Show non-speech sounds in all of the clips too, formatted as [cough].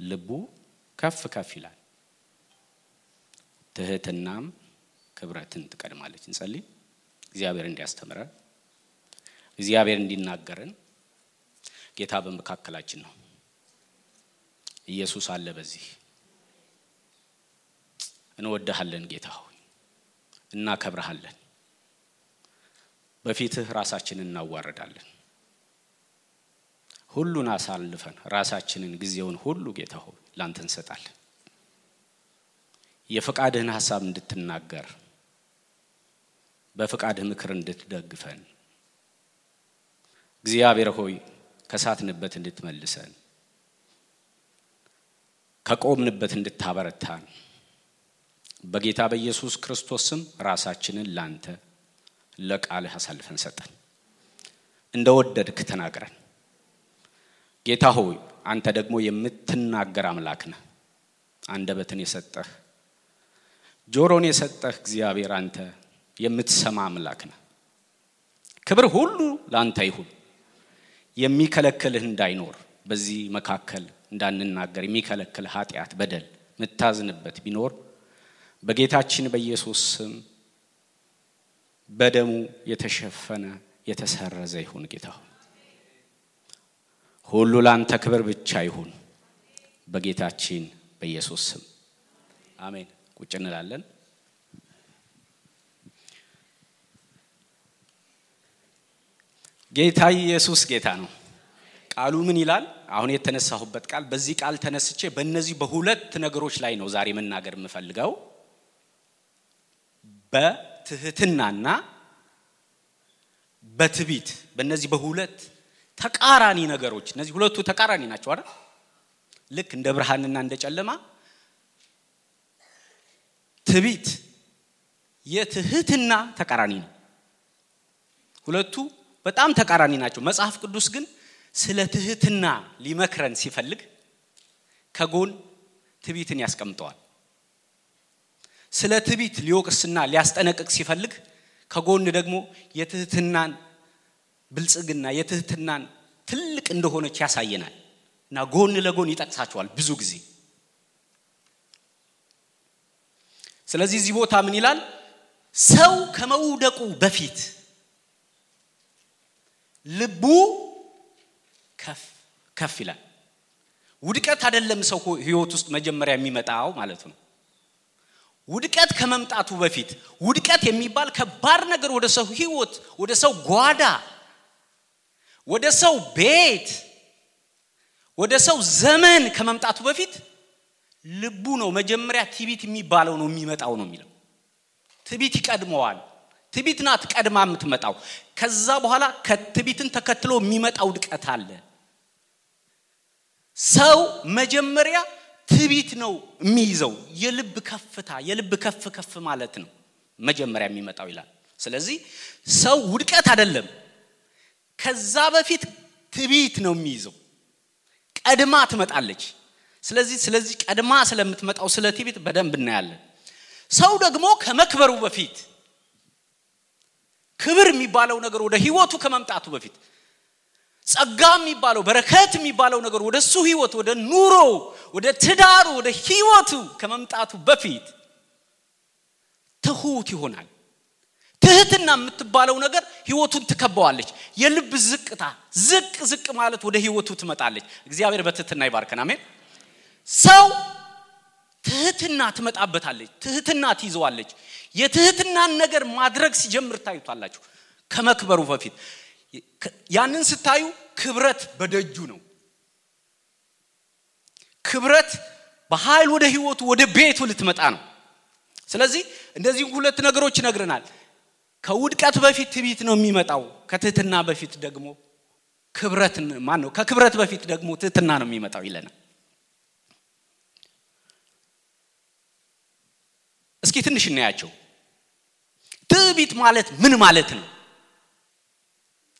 ልቡ ከፍ ከፍ ይላል። ትህትናም ክብረትን ትቀድማለች። እንጸልይ። እግዚአብሔር እንዲያስተምረን እግዚአብሔር እንዲናገረን ጌታ በመካከላችን ነው። ኢየሱስ አለ በዚህ። እንወድሃለን ጌታ ሆይ እናከብረሃለን። በፊትህ ራሳችንን እናዋረዳለን። ሁሉን አሳልፈን ራሳችንን ጊዜውን ሁሉ ጌታ ሆይ ላንተ እንሰጣለን። የፈቃድህን ሀሳብ እንድትናገር በፈቃድህ ምክር እንድትደግፈን እግዚአብሔር ሆይ ከሳትንበት እንድትመልሰን ከቆምንበት እንድታበረታን በጌታ በኢየሱስ ክርስቶስ ስም ራሳችንን ላንተ ለቃልህ አሳልፈን ሰጠን። እንደ ወደድክ ተናግረን። ጌታ ሆይ አንተ ደግሞ የምትናገር አምላክ ነህ። አንደበትን የሰጠህ ጆሮን የሰጠህ እግዚአብሔር አንተ የምትሰማ አምላክ ነህ። ክብር ሁሉ ለአንተ ይሁን። የሚከለክልህ እንዳይኖር በዚህ መካከል እንዳንናገር የሚከለክል ኃጢአት፣ በደል ምታዝንበት ቢኖር በጌታችን በኢየሱስ ስም በደሙ የተሸፈነ የተሰረዘ ይሁን። ጌታ ሆይ ሁሉ ለአንተ ክብር ብቻ ይሁን በጌታችን በኢየሱስ ስም አሜን። ቁጭ እንላለን። ጌታ ኢየሱስ ጌታ ነው። ቃሉ ምን ይላል? አሁን የተነሳሁበት ቃል በዚህ ቃል ተነስቼ በእነዚህ በሁለት ነገሮች ላይ ነው ዛሬ መናገር የምፈልገው በትህትናና በትቢት በእነዚህ በሁለት ተቃራኒ ነገሮች። እነዚህ ሁለቱ ተቃራኒ ናቸው አይደል? ልክ እንደ ብርሃንና እንደ ጨለማ። ትቢት የትህትና ተቃራኒ ነው። ሁለቱ በጣም ተቃራኒ ናቸው። መጽሐፍ ቅዱስ ግን ስለ ትህትና ሊመክረን ሲፈልግ ከጎን ትቢትን ያስቀምጠዋል። ስለ ትቢት ሊወቅስና ሊያስጠነቅቅ ሲፈልግ ከጎን ደግሞ የትህትናን ብልጽግና የትህትናን ትልቅ እንደሆነች ያሳየናል እና ጎን ለጎን ይጠቅሳቸዋል ብዙ ጊዜ። ስለዚህ እዚህ ቦታ ምን ይላል? ሰው ከመውደቁ በፊት ልቡ ከፍ ከፍ ይላል። ውድቀት አይደለም ሰው ህይወት ውስጥ መጀመሪያ የሚመጣው ማለት ነው። ውድቀት ከመምጣቱ በፊት ውድቀት የሚባል ከባድ ነገር ወደ ሰው ህይወት ወደ ሰው ጓዳ ወደ ሰው ቤት ወደ ሰው ዘመን ከመምጣቱ በፊት ልቡ ነው መጀመሪያ ትቢት የሚባለው ነው የሚመጣው ነው የሚለው። ትቢት ይቀድመዋል። ትቢት ናት ቀድማ የምትመጣው። ከዛ በኋላ ከትቢትን ተከትሎ የሚመጣ ውድቀት አለ። ሰው መጀመሪያ ትቢት ነው የሚይዘው። የልብ ከፍታ የልብ ከፍ ከፍ ማለት ነው መጀመሪያ የሚመጣው ይላል። ስለዚህ ሰው ውድቀት አይደለም ከዛ በፊት ትቢት ነው የሚይዘው። ቀድማ ትመጣለች። ስለዚህ ስለዚህ ቀድማ ስለምትመጣው ስለ ትቢት በደንብ እናያለን። ሰው ደግሞ ከመክበሩ በፊት ክብር የሚባለው ነገር ወደ ህይወቱ ከመምጣቱ በፊት ጸጋ የሚባለው በረከት የሚባለው ነገር ወደ እሱ ህይወት ወደ ኑሮ ወደ ትዳሩ ወደ ህይወቱ ከመምጣቱ በፊት ትሁት ይሆናል ትህትና የምትባለው ነገር ህይወቱን ትከበዋለች። የልብ ዝቅታ ዝቅ ዝቅ ማለት ወደ ህይወቱ ትመጣለች። እግዚአብሔር በትህትና ይባርከን። አሜን። ሰው ትህትና ትመጣበታለች ትህትና ትይዘዋለች። የትህትናን ነገር ማድረግ ሲጀምር ታዩታላችሁ። ከመክበሩ በፊት ያንን ስታዩ ክብረት በደጁ ነው። ክብረት በኃይል ወደ ህይወቱ ወደ ቤቱ ልትመጣ ነው። ስለዚህ እንደዚህ ሁለት ነገሮች ይነግረናል ከውድቀት በፊት ትቢት ነው የሚመጣው። ከትህትና በፊት ደግሞ ክብረት ማን ነው ከክብረት በፊት ደግሞ ትህትና ነው የሚመጣው ይለናል። እስኪ ትንሽ እናያቸው። ትቢት ማለት ምን ማለት ነው?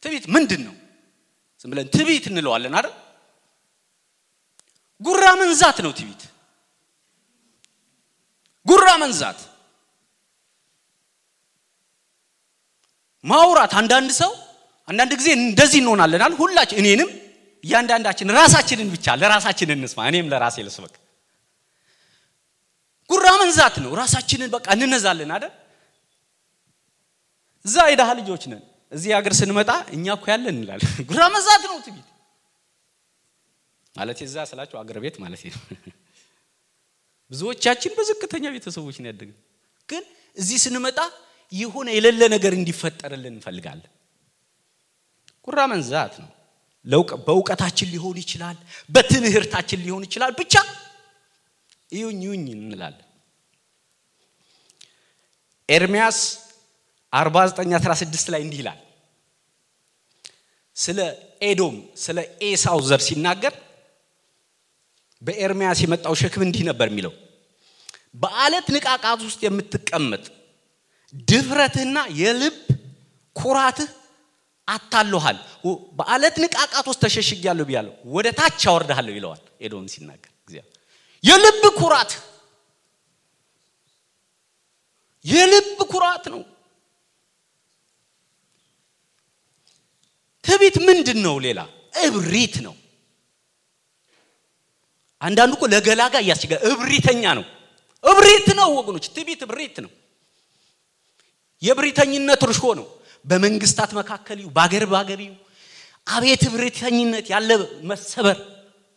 ትቢት ምንድን ነው ዝም ብለን ትቢት እንለዋለን አይደል? ጉራ መንዛት ነው ትቢት። ጉራ መንዛት ማውራት አንዳንድ ሰው አንዳንድ ጊዜ እንደዚህ እንሆናለን አል ሁላችን እኔንም እያንዳንዳችን ራሳችንን ብቻ ለራሳችን እንስማ። እኔም ለራሴ ልስበክ። ጉራ መንዛት ነው። ራሳችንን በቃ እንነዛለን አይደል? እዛ የድሃ ልጆች ነን። እዚህ ሀገር ስንመጣ እኛ እኮ ያለን እንላለን። [laughs] ጉራ መንዛት ነው ትዕቢት ማለት እዛ ስላቸው አገር ቤት ማለት ነው። [laughs] ብዙዎቻችን በዝቅተኛ ቤተሰቦች ነው ያደግን። ግን እዚህ ስንመጣ የሆነ የሌለ ነገር እንዲፈጠርልን እንፈልጋለን። ጉራ መንዛት ነው። በእውቀታችን ሊሆን ይችላል፣ በትምህርታችን ሊሆን ይችላል። ብቻ ይሁኝ ይሁኝ እንላለን። ኤርሚያስ 49:16 ላይ እንዲህ ይላል ስለ ኤዶም ስለ ኤሳው ዘር ሲናገር በኤርሚያስ የመጣው ሸክም እንዲህ ነበር የሚለው በአለት ንቃቃት ውስጥ የምትቀመጥ ድፍረትህና የልብ ኩራትህ አታለሃል። በአለት ንቃቃት ውስጥ ተሸሽጊያለሁ ብያለሁ፣ ወደ ታች አወርድሃለሁ ይለዋል ኤዶም ሲናገር የልብ ኩራት የልብ ኩራት ነው። ትዕቢት ምንድን ነው? ሌላ እብሪት ነው። አንዳንዱ እኮ ለገላጋ እያስቸገረ እብሪተኛ ነው። እብሪት ነው ወገኖች፣ ትዕቢት እብሪት ነው። የእብሪተኝነት እርሾ ነው። በመንግስታት መካከል በአገር ባገቢው አቤት እብሪተኝነት ያለ መሰበር፣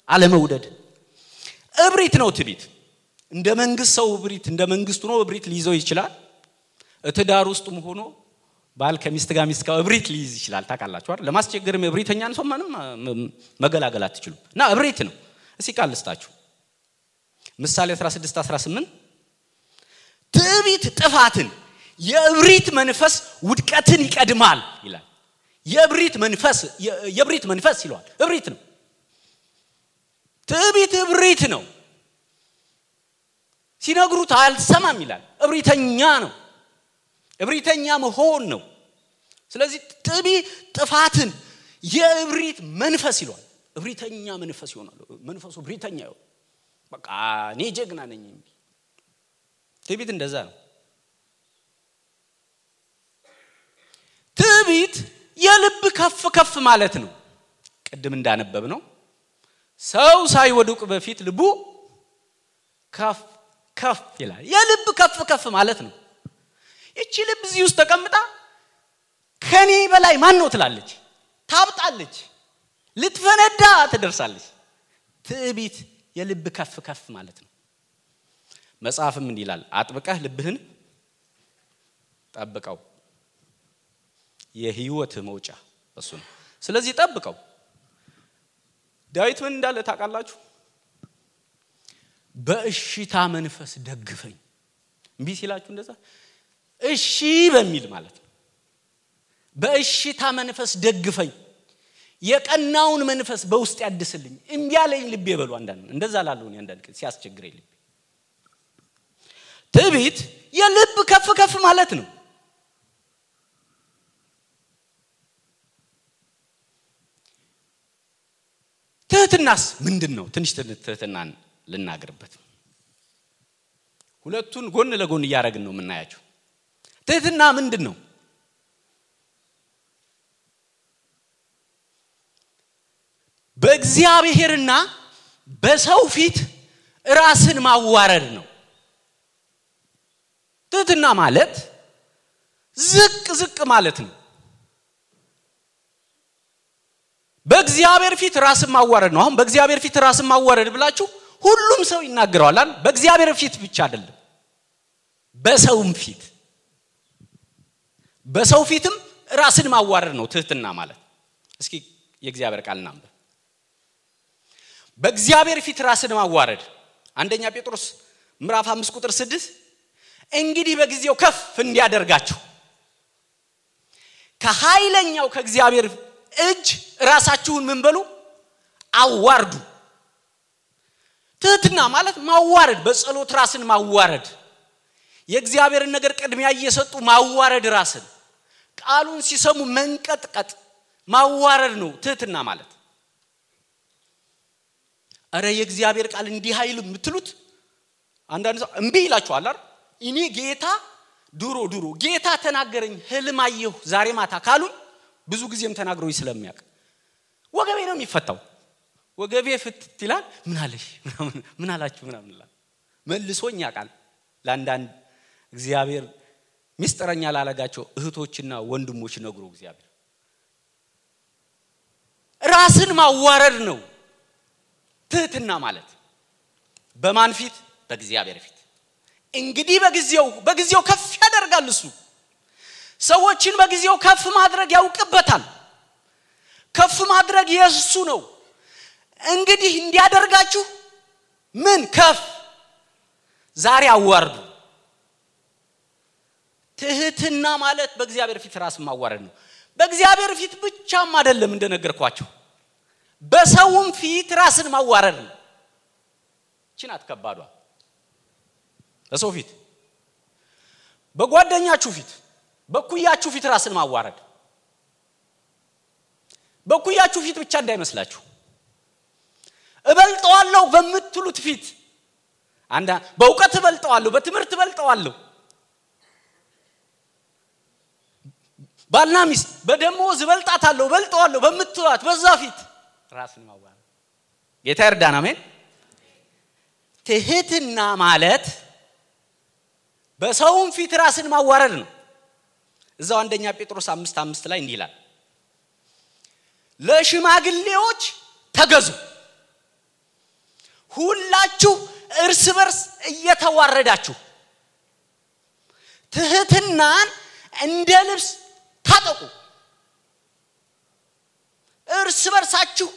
አለመውደድ እብሪት ነው ትዕቢት። እንደ መንግስት ሰው እብሪት እንደ መንግስት ሆኖ እብሪት ሊይዘው ይችላል። እትዳር ውስጥም ሆኖ ባል ከሚስት ጋር ሚስት ጋር እብሪት ሊይዝ ይችላል። ታውቃላችሁ አይደል? ለማስቸገርም እብሪተኛን ሰው ምንም መገላገል አትችሉም። እና እብሪት ነው። እስኪ ቃል ልስጣችሁ። ምሳሌ 16 18 ትዕቢት ጥፋትን፣ የእብሪት መንፈስ ውድቀትን ይቀድማል ይላል። የእብሪት መንፈስ የእብሪት መንፈስ ይለዋል። እብሪት ነው። ትዕቢት እብሪት ነው። ሲነግሩት አልሰማም ይላል። እብሪተኛ ነው። እብሪተኛ መሆን ነው። ስለዚህ ጥቢ ጥፋትን የእብሪት መንፈስ ይለዋል። እብሪተኛ መንፈስ ይሆናል። መንፈሱ እብሪተኛ ይሆን በቃ እኔ ጀግና ነኝ ትዕቢት እንደዛ ነው። ትዕቢት የልብ ከፍ ከፍ ማለት ነው። ቅድም እንዳነበብ ነው ሰው ሳይወድቅ በፊት ልቡ ከፍ ከፍ ይላል። የልብ ከፍ ከፍ ማለት ነው። ይቺ ልብ እዚህ ውስጥ ተቀምጣ ከኔ በላይ ማን ነው ትላለች፣ ታብጣለች፣ ልትፈነዳ ትደርሳለች። ትዕቢት የልብ ከፍ ከፍ ማለት ነው። መጽሐፍም እንዲህ ይላል፣ አጥብቀህ ልብህን ጠብቀው፣ የህይወት መውጫ እሱ ነው። ስለዚህ ጠብቀው። ዳዊት ምን እንዳለ ታውቃላችሁ? በእሽታ መንፈስ ደግፈኝ። እምቢ ሲላችሁ እንደዛ እሺ በሚል ማለት ነው። በእሽታ መንፈስ ደግፈኝ፣ የቀናውን መንፈስ በውስጥ ያድስልኝ። እምቢ ያለኝ ልቤ በሉ። አንዳንድ እንደዛ ላለሁን አንዳንድ ቀን ሲያስቸግረኝ ልቤ። ትዕቢት የልብ ከፍ ከፍ ማለት ነው። ትህትናስ ምንድን ነው? ትንሽ ትህትናን ልናገርበት። ሁለቱን ጎን ለጎን እያደረግን ነው የምናያቸው። ትህትና ምንድን ነው? በእግዚአብሔርና በሰው ፊት ራስን ማዋረድ ነው። ትህትና ማለት ዝቅ ዝቅ ማለት ነው። በእግዚአብሔር ፊት ራስን ማዋረድ ነው። አሁን በእግዚአብሔር ፊት ራስን ማዋረድ ብላችሁ ሁሉም ሰው ይናገረዋል። በእግዚአብሔር ፊት ብቻ አይደለም፣ በሰውም ፊት በሰው ፊትም ራስን ማዋረድ ነው ትህትና ማለት። እስኪ የእግዚአብሔር ቃል እናንብብ። በእግዚአብሔር ፊት ራስን ማዋረድ አንደኛ ጴጥሮስ ምዕራፍ አምስት ቁጥር ስድስት እንግዲህ በጊዜው ከፍ እንዲያደርጋችሁ ከኃይለኛው ከእግዚአብሔር እጅ ራሳችሁን ምን በሉ አዋርዱ። ትህትና ማለት ማዋረድ፣ በጸሎት ራስን ማዋረድ፣ የእግዚአብሔርን ነገር ቅድሚያ እየሰጡ ማዋረድ ራስን፣ ቃሉን ሲሰሙ መንቀጥቀጥ ማዋረድ ነው ትህትና ማለት። እረ የእግዚአብሔር ቃል እንዲህ ኃይል የምትሉት አንዳንድ ሰው እምቢ ይላችኋል አይደል? እኔ ጌታ ድሮ ድሮ ጌታ ተናገረኝ ህልም አየሁ ዛሬ ማታ ካሉኝ ብዙ ጊዜም ተናግሮኝ ስለሚያውቅ ወገቤ ነው የሚፈታው። ወገቤ ፍትት ይላል። ምን ምን አላችሁ ምናምን ይላል። መልሶኝ ያውቃል። ለአንዳንድ እግዚአብሔር ሚስጥረኛ ላለጋቸው እህቶችና ወንድሞች ነግሮ እግዚአብሔር ራስን ማዋረድ ነው ትህትና ማለት በማን ፊት በእግዚአብሔር ፊት እንግዲህ በጊዜው በጊዜው ከፍ ያደርጋል እሱ ሰዎችን በጊዜው ከፍ ማድረግ ያውቅበታል። ከፍ ማድረግ የእሱ ነው። እንግዲህ እንዲያደርጋችሁ ምን ከፍ? ዛሬ አዋርዱ። ትህትና ማለት በእግዚአብሔር ፊት ራስን ማዋረድ ነው። በእግዚአብሔር ፊት ብቻም አይደለም እንደነገርኳቸው በሰውም ፊት ራስን ማዋረድ ነው። ችን አትከባዷ በሰው ፊት በጓደኛችሁ ፊት በኩያችሁ ፊት ራስን ማዋረድ። በኩያችሁ ፊት ብቻ እንዳይመስላችሁ። እበልጠዋለሁ በምትሉት ፊት። አንዳ በእውቀት እበልጠዋለሁ በትምህርት እበልጠዋለሁ። ባልና ሚስት በደሞዝ እበልጣታለሁ እበልጠዋለሁ በምትሏት በዛ ፊት ራስን ማዋረድ። ጌታ ይርዳን አሜን። ትህትና ማለት በሰውም ፊት ራስን ማዋረድ ነው እዛው አንደኛ ጴጥሮስ አምስት አምስት ላይ እንዲህ ይላል። ለሽማግሌዎች ተገዙ። ሁላችሁ እርስ በርስ እየተዋረዳችሁ ትህትናን እንደ ልብስ ታጠቁ። እርስ በርሳችሁ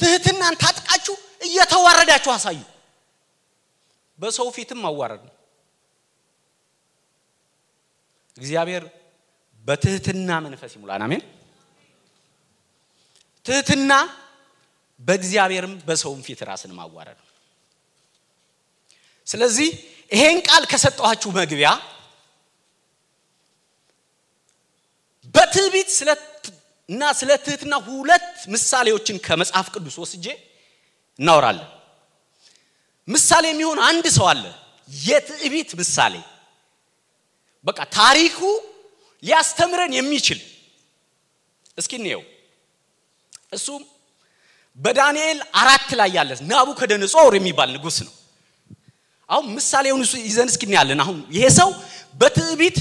ትህትናን ታጥቃችሁ እየተዋረዳችሁ አሳዩ። በሰው ፊትም ማዋረድ ነው እግዚአብሔር በትህትና መንፈስ ይሙላን። አሜን። ትህትና በእግዚአብሔርም በሰውም ፊት ራስን ማዋረድ ነው። ስለዚህ ይሄን ቃል ከሰጠኋችሁ መግቢያ በትዕቢት እና ስለ ትህትና ሁለት ምሳሌዎችን ከመጽሐፍ ቅዱስ ወስጄ እናወራለን። ምሳሌ የሚሆን አንድ ሰው አለ። የትዕቢት ምሳሌ በቃ ታሪኩ ሊያስተምረን የሚችል እስኪ እንየው። እሱም በዳንኤል አራት ላይ ያለ ናቡከደነጾር የሚባል ንጉስ ነው። አሁን ምሳሌውን ይዘን እስኪ እናያለን። አሁን ይሄ ሰው በትዕቢት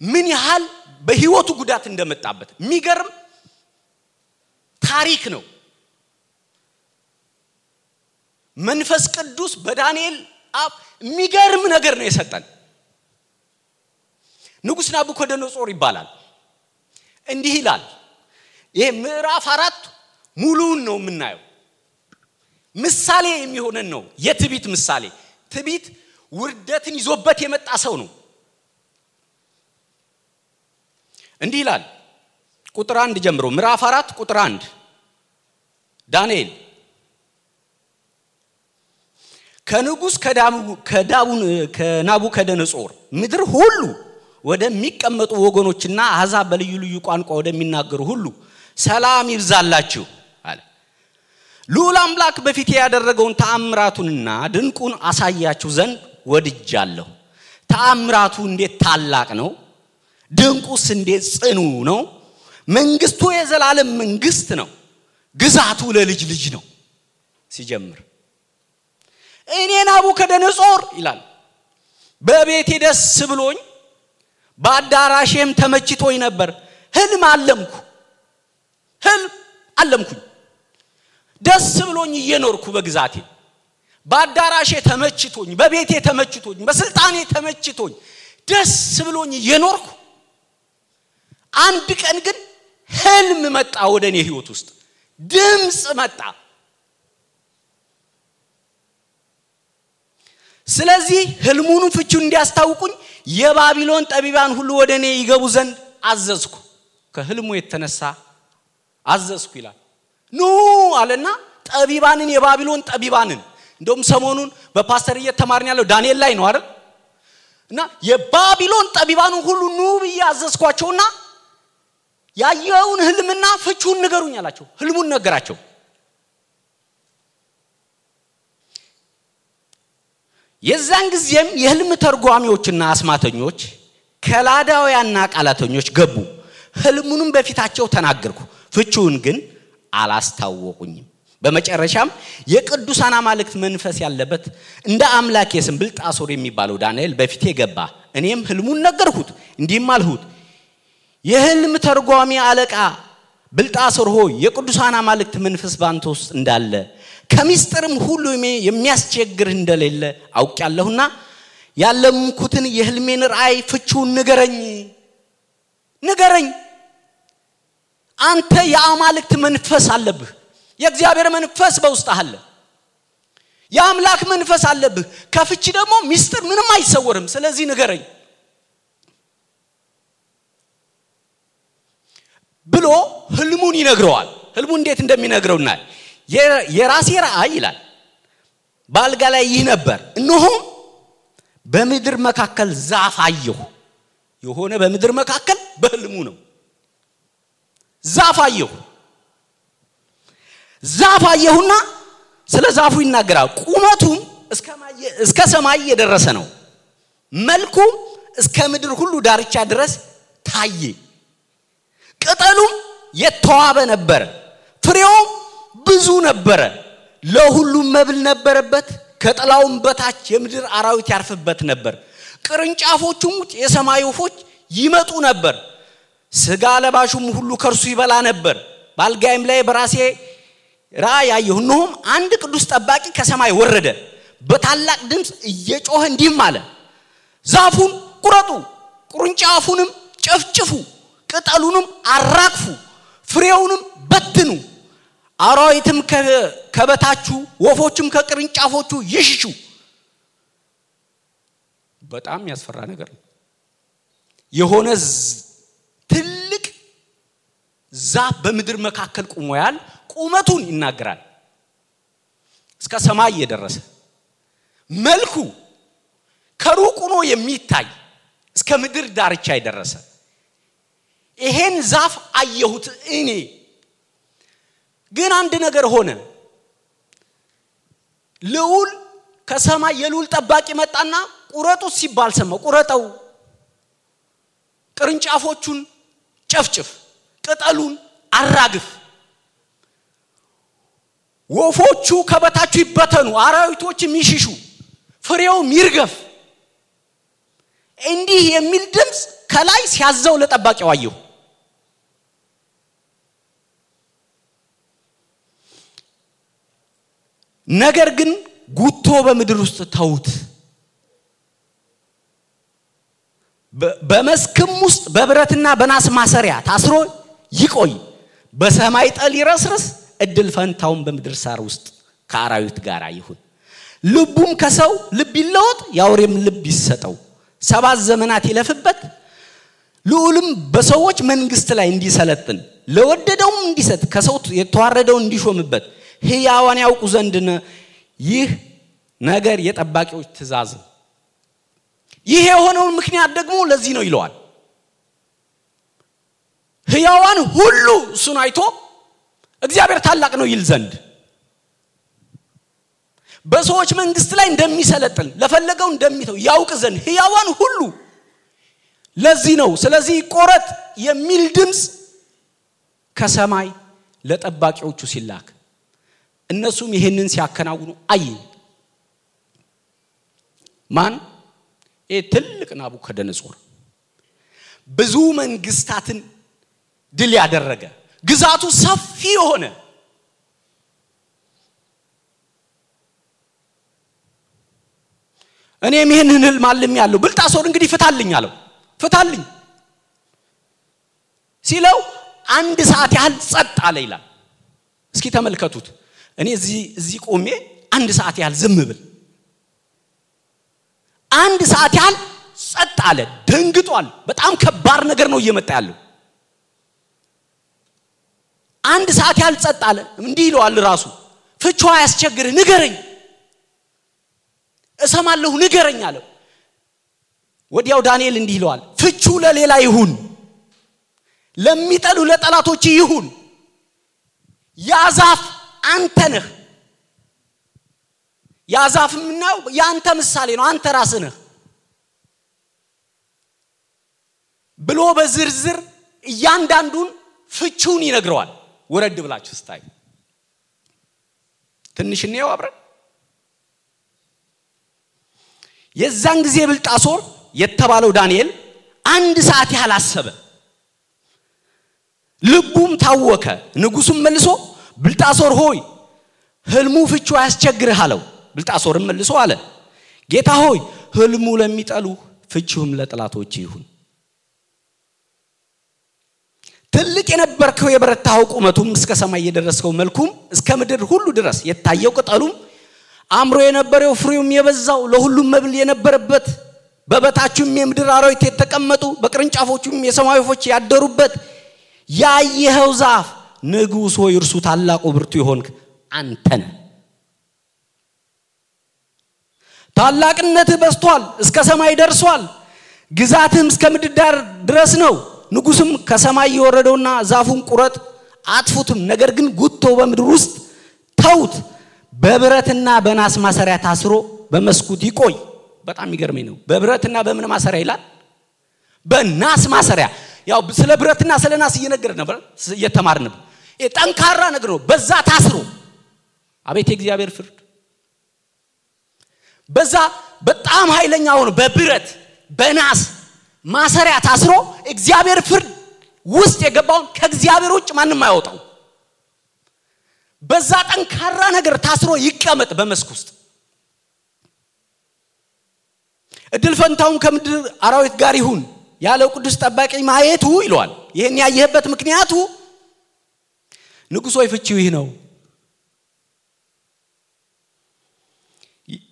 ምን ያህል በህይወቱ ጉዳት እንደመጣበት የሚገርም ታሪክ ነው። መንፈስ ቅዱስ በዳንኤል አብ የሚገርም ነገር ነው የሰጠን ንጉሥ ናቡከደነጾር ይባላል። እንዲህ ይላል። ይሄ ምዕራፍ አራት ሙሉውን ነው የምናየው። ምሳሌ የሚሆነን ነው። የትቢት ምሳሌ። ትቢት ውርደትን ይዞበት የመጣ ሰው ነው። እንዲህ ይላል። ቁጥር አንድ ጀምሮ ምዕራፍ አራት ቁጥር አንድ ዳንኤል ከንጉሥ ከናቡከደነጾር ምድር ሁሉ ወደሚቀመጡ ወገኖችና አሕዛብ በልዩ ልዩ ቋንቋ ወደሚናገሩ ሁሉ ሰላም ይብዛላችሁ አለ። ልዑል አምላክ በፊቴ ያደረገውን ተአምራቱንና ድንቁን አሳያችሁ ዘንድ ወድጃለሁ። ተአምራቱ እንዴት ታላቅ ነው? ድንቁስ እንዴት ጽኑ ነው? መንግስቱ የዘላለም መንግስት ነው? ግዛቱ ለልጅ ልጅ ነው ሲጀምር። እኔ ናቡከደነጾር ይላል። በቤቴ ደስ ብሎኝ በአዳራሼም ተመችቶኝ ነበር። ህልም አለምኩ። ህልም አለምኩኝ። ደስ ብሎኝ እየኖርኩ በግዛቴ። በአዳራሼ ተመችቶኝ በቤቴ ተመችቶኝ በስልጣኔ ተመችቶኝ ደስ ብሎኝ እየኖርኩ አንድ ቀን ግን ህልም መጣ ወደ እኔ ህይወት ውስጥ። ድምፅ መጣ ስለዚህ ህልሙንም ፍቹን እንዲያስታውቁኝ የባቢሎን ጠቢባን ሁሉ ወደ እኔ ይገቡ ዘንድ አዘዝኩ። ከህልሙ የተነሳ አዘዝኩ ይላል። ኑ አለና ጠቢባንን የባቢሎን ጠቢባንን እንደውም ሰሞኑን በፓስተር እየተማርን ያለው ዳንኤል ላይ ነው አይደል? እና የባቢሎን ጠቢባንን ሁሉ ኑ ብዬ አዘዝኳቸውና ያየውን ህልምና ፍቹን ንገሩኝ አላቸው። ህልሙን ነገራቸው የዛን ጊዜም የህልም ተርጓሚዎችና አስማተኞች ከላዳውያንና ቃላተኞች ገቡ። ህልሙንም በፊታቸው ተናገርኩ። ፍቹውን ግን አላስታወቁኝም። በመጨረሻም የቅዱሳን አማልክት መንፈስ ያለበት እንደ አምላክ የስም ብልጣሶር የሚባለው ዳንኤል በፊቴ ገባ። እኔም ህልሙን ነገርሁት፣ እንዲህም አልሁት የህልም ተርጓሚ አለቃ ብልጣሶር ሆይ የቅዱሳን አማልክት መንፈስ ባንተ ውስጥ እንዳለ ከምስጢርም ሁሉ የሚያስቸግርህ እንደሌለ አውቄያለሁና ያለምኩትን የህልሜን ራእይ ፍቺውን ንገረኝ ንገረኝ። አንተ የአማልክት መንፈስ አለብህ። የእግዚአብሔር መንፈስ በውስጥ አለ። የአምላክ መንፈስ አለብህ። ከፍቺ ደግሞ ምስጢር ምንም አይሰወርም። ስለዚህ ንገረኝ ብሎ ህልሙን ይነግረዋል። ህልሙ እንዴት እንደሚነግረው የራሴ ራእይ ይላል በአልጋ ላይ ይህ ነበር፣ እነሆም በምድር መካከል ዛፍ አየሁ። የሆነ በምድር መካከል በህልሙ ነው። ዛፍ አየሁ። ዛፍ አየሁና ስለ ዛፉ ይናገራል። ቁመቱም እስከ ሰማይ የደረሰ ነው። መልኩ እስከ ምድር ሁሉ ዳርቻ ድረስ ታየ። ቅጠሉም የተዋበ ነበረ፣ ፍሬውም ብዙ ነበረ። ለሁሉም መብል ነበረበት። ከጥላውም በታች የምድር አራዊት ያርፍበት ነበር። ቅርንጫፎቹም የሰማይ ወፎች ይመጡ ነበር። ስጋ ለባሹም ሁሉ ከእርሱ ይበላ ነበር። በአልጋይም ላይ በራሴ ራእይ ያየሁ፣ እነሆም አንድ ቅዱስ ጠባቂ ከሰማይ ወረደ፣ በታላቅ ድምፅ እየጮኸ እንዲህም አለ፣ ዛፉን ቁረጡ፣ ቅርንጫፉንም ጨፍጭፉ፣ ቅጠሉንም አራግፉ፣ ፍሬውንም በትኑ፣ አራዊትም ከበታቹ ወፎችም ከቅርንጫፎቹ ይሽሹ። በጣም ያስፈራ ነገር ነው። የሆነ ትልቅ ዛፍ በምድር መካከል ቁሞ ያል ቁመቱን ይናገራል። እስከ ሰማይ የደረሰ መልኩ ከሩቅ ሆኖ የሚታይ እስከ ምድር ዳርቻ የደረሰ ይሄን ዛፍ አየሁት እኔ። ግን አንድ ነገር ሆነ። ልዑል ከሰማይ የልዑል ጠባቂ መጣና ቁረጡት ሲባል ሰማው። ቁረጠው፣ ቅርንጫፎቹን ጨፍጭፍ፣ ቅጠሉን አራግፍ፣ ወፎቹ ከበታቹ ይበተኑ፣ አራዊቶችም ይሽሹ፣ ፍሬውም ይርገፍ። እንዲህ የሚል ድምፅ ከላይ ሲያዘው ለጠባቂው አየሁ። ነገር ግን ጉቶ በምድር ውስጥ ተዉት፣ በመስክም ውስጥ በብረትና በናስ ማሰሪያ ታስሮ ይቆይ፣ በሰማይ ጠል ይረስርስ፣ እድል ፈንታውን በምድር ሳር ውስጥ ከአራዊት ጋር ይሁን። ልቡም ከሰው ልብ ይለወጥ፣ የአውሬም ልብ ይሰጠው። ሰባት ዘመናት ይለፍበት፣ ልዑልም በሰዎች መንግስት ላይ እንዲሰለጥን ለወደደውም እንዲሰጥ ከሰው የተዋረደውን እንዲሾምበት ሕያዋን ያውቁ ዘንድ ይህ ነገር የጠባቂዎች ትእዛዝ ነው። ይህ የሆነውን ምክንያት ደግሞ ለዚህ ነው ይለዋል። ሕያዋን ሁሉ እሱን አይቶ እግዚአብሔር ታላቅ ነው ይል ዘንድ በሰዎች መንግስት ላይ እንደሚሰለጥን ለፈለገው እንደሚተው ያውቅ ዘንድ ሕያዋን ሁሉ ለዚህ ነው። ስለዚህ ቆረጥ የሚል ድምፅ ከሰማይ ለጠባቂዎቹ ሲላክ እነሱም ይህንን ሲያከናውኑ አየ። ማን? ይህ ትልቅ ናቡከደነጾር ብዙ መንግስታትን ድል ያደረገ ግዛቱ ሰፊ የሆነ እኔም ይህንን ህልም አልም ያለው ብልጣሶር እንግዲህ ፍታልኝ አለው። ፍታልኝ ሲለው አንድ ሰዓት ያህል ጸጥ አለ ይላል። እስኪ ተመልከቱት። እኔ እዚህ ቆሜ አንድ ሰዓት ያህል ዝም ብል አንድ ሰዓት ያህል ጸጥ አለ። ደንግጧል። በጣም ከባድ ነገር ነው እየመጣ ያለው። አንድ ሰዓት ያህል ጸጥ አለ። እንዲህ ይለዋል ራሱ ፍቿ ያስቸግርህ፣ ንገረኝ፣ እሰማለሁ፣ ንገረኝ አለው። ወዲያው ዳንኤል እንዲህ ይለዋል፣ ፍቹ ለሌላ ይሁን፣ ለሚጠሉ ለጠላቶች ይሁን። ያ አንተ ነህ። ያ ዛፍ የምናየው የአንተ ምሳሌ ነው። አንተ ራስህ ነህ ብሎ በዝርዝር እያንዳንዱን ፍቹን ይነግረዋል። ወረድ ብላችሁ ስታዩ ትንሽ እንየው አብረን። የዛን ጊዜ ብልጣሶር የተባለው ዳንኤል አንድ ሰዓት ያህል አሰበ፣ ልቡም ታወከ። ንጉሱም መልሶ ብልጣሶር ሆይ ህልሙ ፍቹ አያስቸግርህ አለው። ብልጣሶርም መልሶ አለ ጌታ ሆይ ህልሙ ለሚጠሉ ፍቺውም ለጠላቶች ይሁን። ትልቅ የነበርከው የበረታኸው ቁመቱም እስከ ሰማይ የደረስከው መልኩም እስከ ምድር ሁሉ ድረስ የታየው ቅጠሉም አምሮ የነበረው ፍሬውም የበዛው ለሁሉም መብል የነበረበት በበታቹም የምድር አራዊት የተቀመጡ በቅርንጫፎቹም የሰማይ ወፎች ያደሩበት ያየኸው ዛፍ ንጉሥ ሆይ እርሱ ታላቁ ብርቱ የሆንክ አንተ ነህ። ታላቅነትህ በዝቷል፣ እስከ ሰማይ ደርሷል። ግዛትህም እስከ ምድር ዳር ድረስ ነው። ንጉሥም ከሰማይ የወረደውና ዛፉን ቁረጥ አጥፉትም፣ ነገር ግን ጉቶ በምድር ውስጥ ተውት፣ በብረትና በናስ ማሰሪያ ታስሮ በመስኩት ይቆይ። በጣም የሚገርመኝ ነው። በብረትና በምን ማሰሪያ ይላል? በናስ ማሰሪያ። ያው ስለ ብረትና ስለ ናስ እየነገር ነበር እየተማር ነበር። ጠንካራ ነገር ነው። በዛ ታስሮ አቤት የእግዚአብሔር ፍርድ በዛ በጣም ኃይለኛ ሆኖ በብረት በናስ ማሰሪያ ታስሮ እግዚአብሔር ፍርድ ውስጥ የገባውን ከእግዚአብሔር ውጭ ማንም አያወጣው። በዛ ጠንካራ ነገር ታስሮ ይቀመጥ በመስክ ውስጥ እድል ፈንታውን ከምድር አራዊት ጋር ይሁን ያለው ቅዱስ ጠባቂ ማየቱ ይለዋል። ይህን ያየህበት ምክንያቱ ወይ ፍቺው ይህ ነው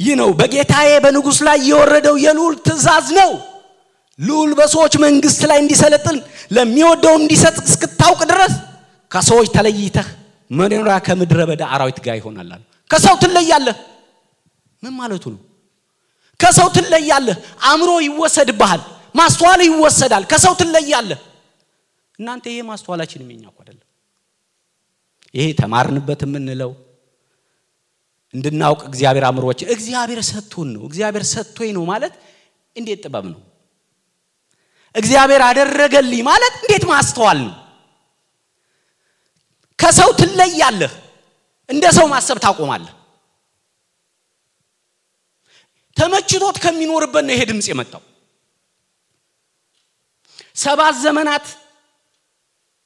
ይህ ነው በጌታዬ በንጉሥ ላይ የወረደው የልዑል ትእዛዝ ነው። ልዑል በሰዎች መንግስት ላይ እንዲሰለጥን ለሚወደው እንዲሰጥ እስክታውቅ ድረስ ከሰዎች ተለይተህ መኖሪያ ከምድረ በዳ አራዊት ጋር ይሆናል ከሰው ትለያለህ። ምን ማለቱ ነው? ከሰው ትለያለህ። አእምሮ ይወሰድብሃል። ማስተዋል ይወሰዳል። ከሰው ትለያለህ። እናንተ ይሄ ማስተዋላችን እኮ አይደለም። ይሄ ተማርንበት የምንለው እንድናውቅ እግዚአብሔር አእምሮች እግዚአብሔር ሰጥቶን ነው። እግዚአብሔር ሰጥቶኝ ነው ማለት እንዴት ጥበብ ነው። እግዚአብሔር አደረገልኝ ማለት እንዴት ማስተዋል ነው። ከሰው ትለያለህ። እንደ ሰው ማሰብ ታቆማለህ። ተመችቶት ከሚኖርበት ነው ይሄ ድምፅ የመጣው። ሰባት ዘመናት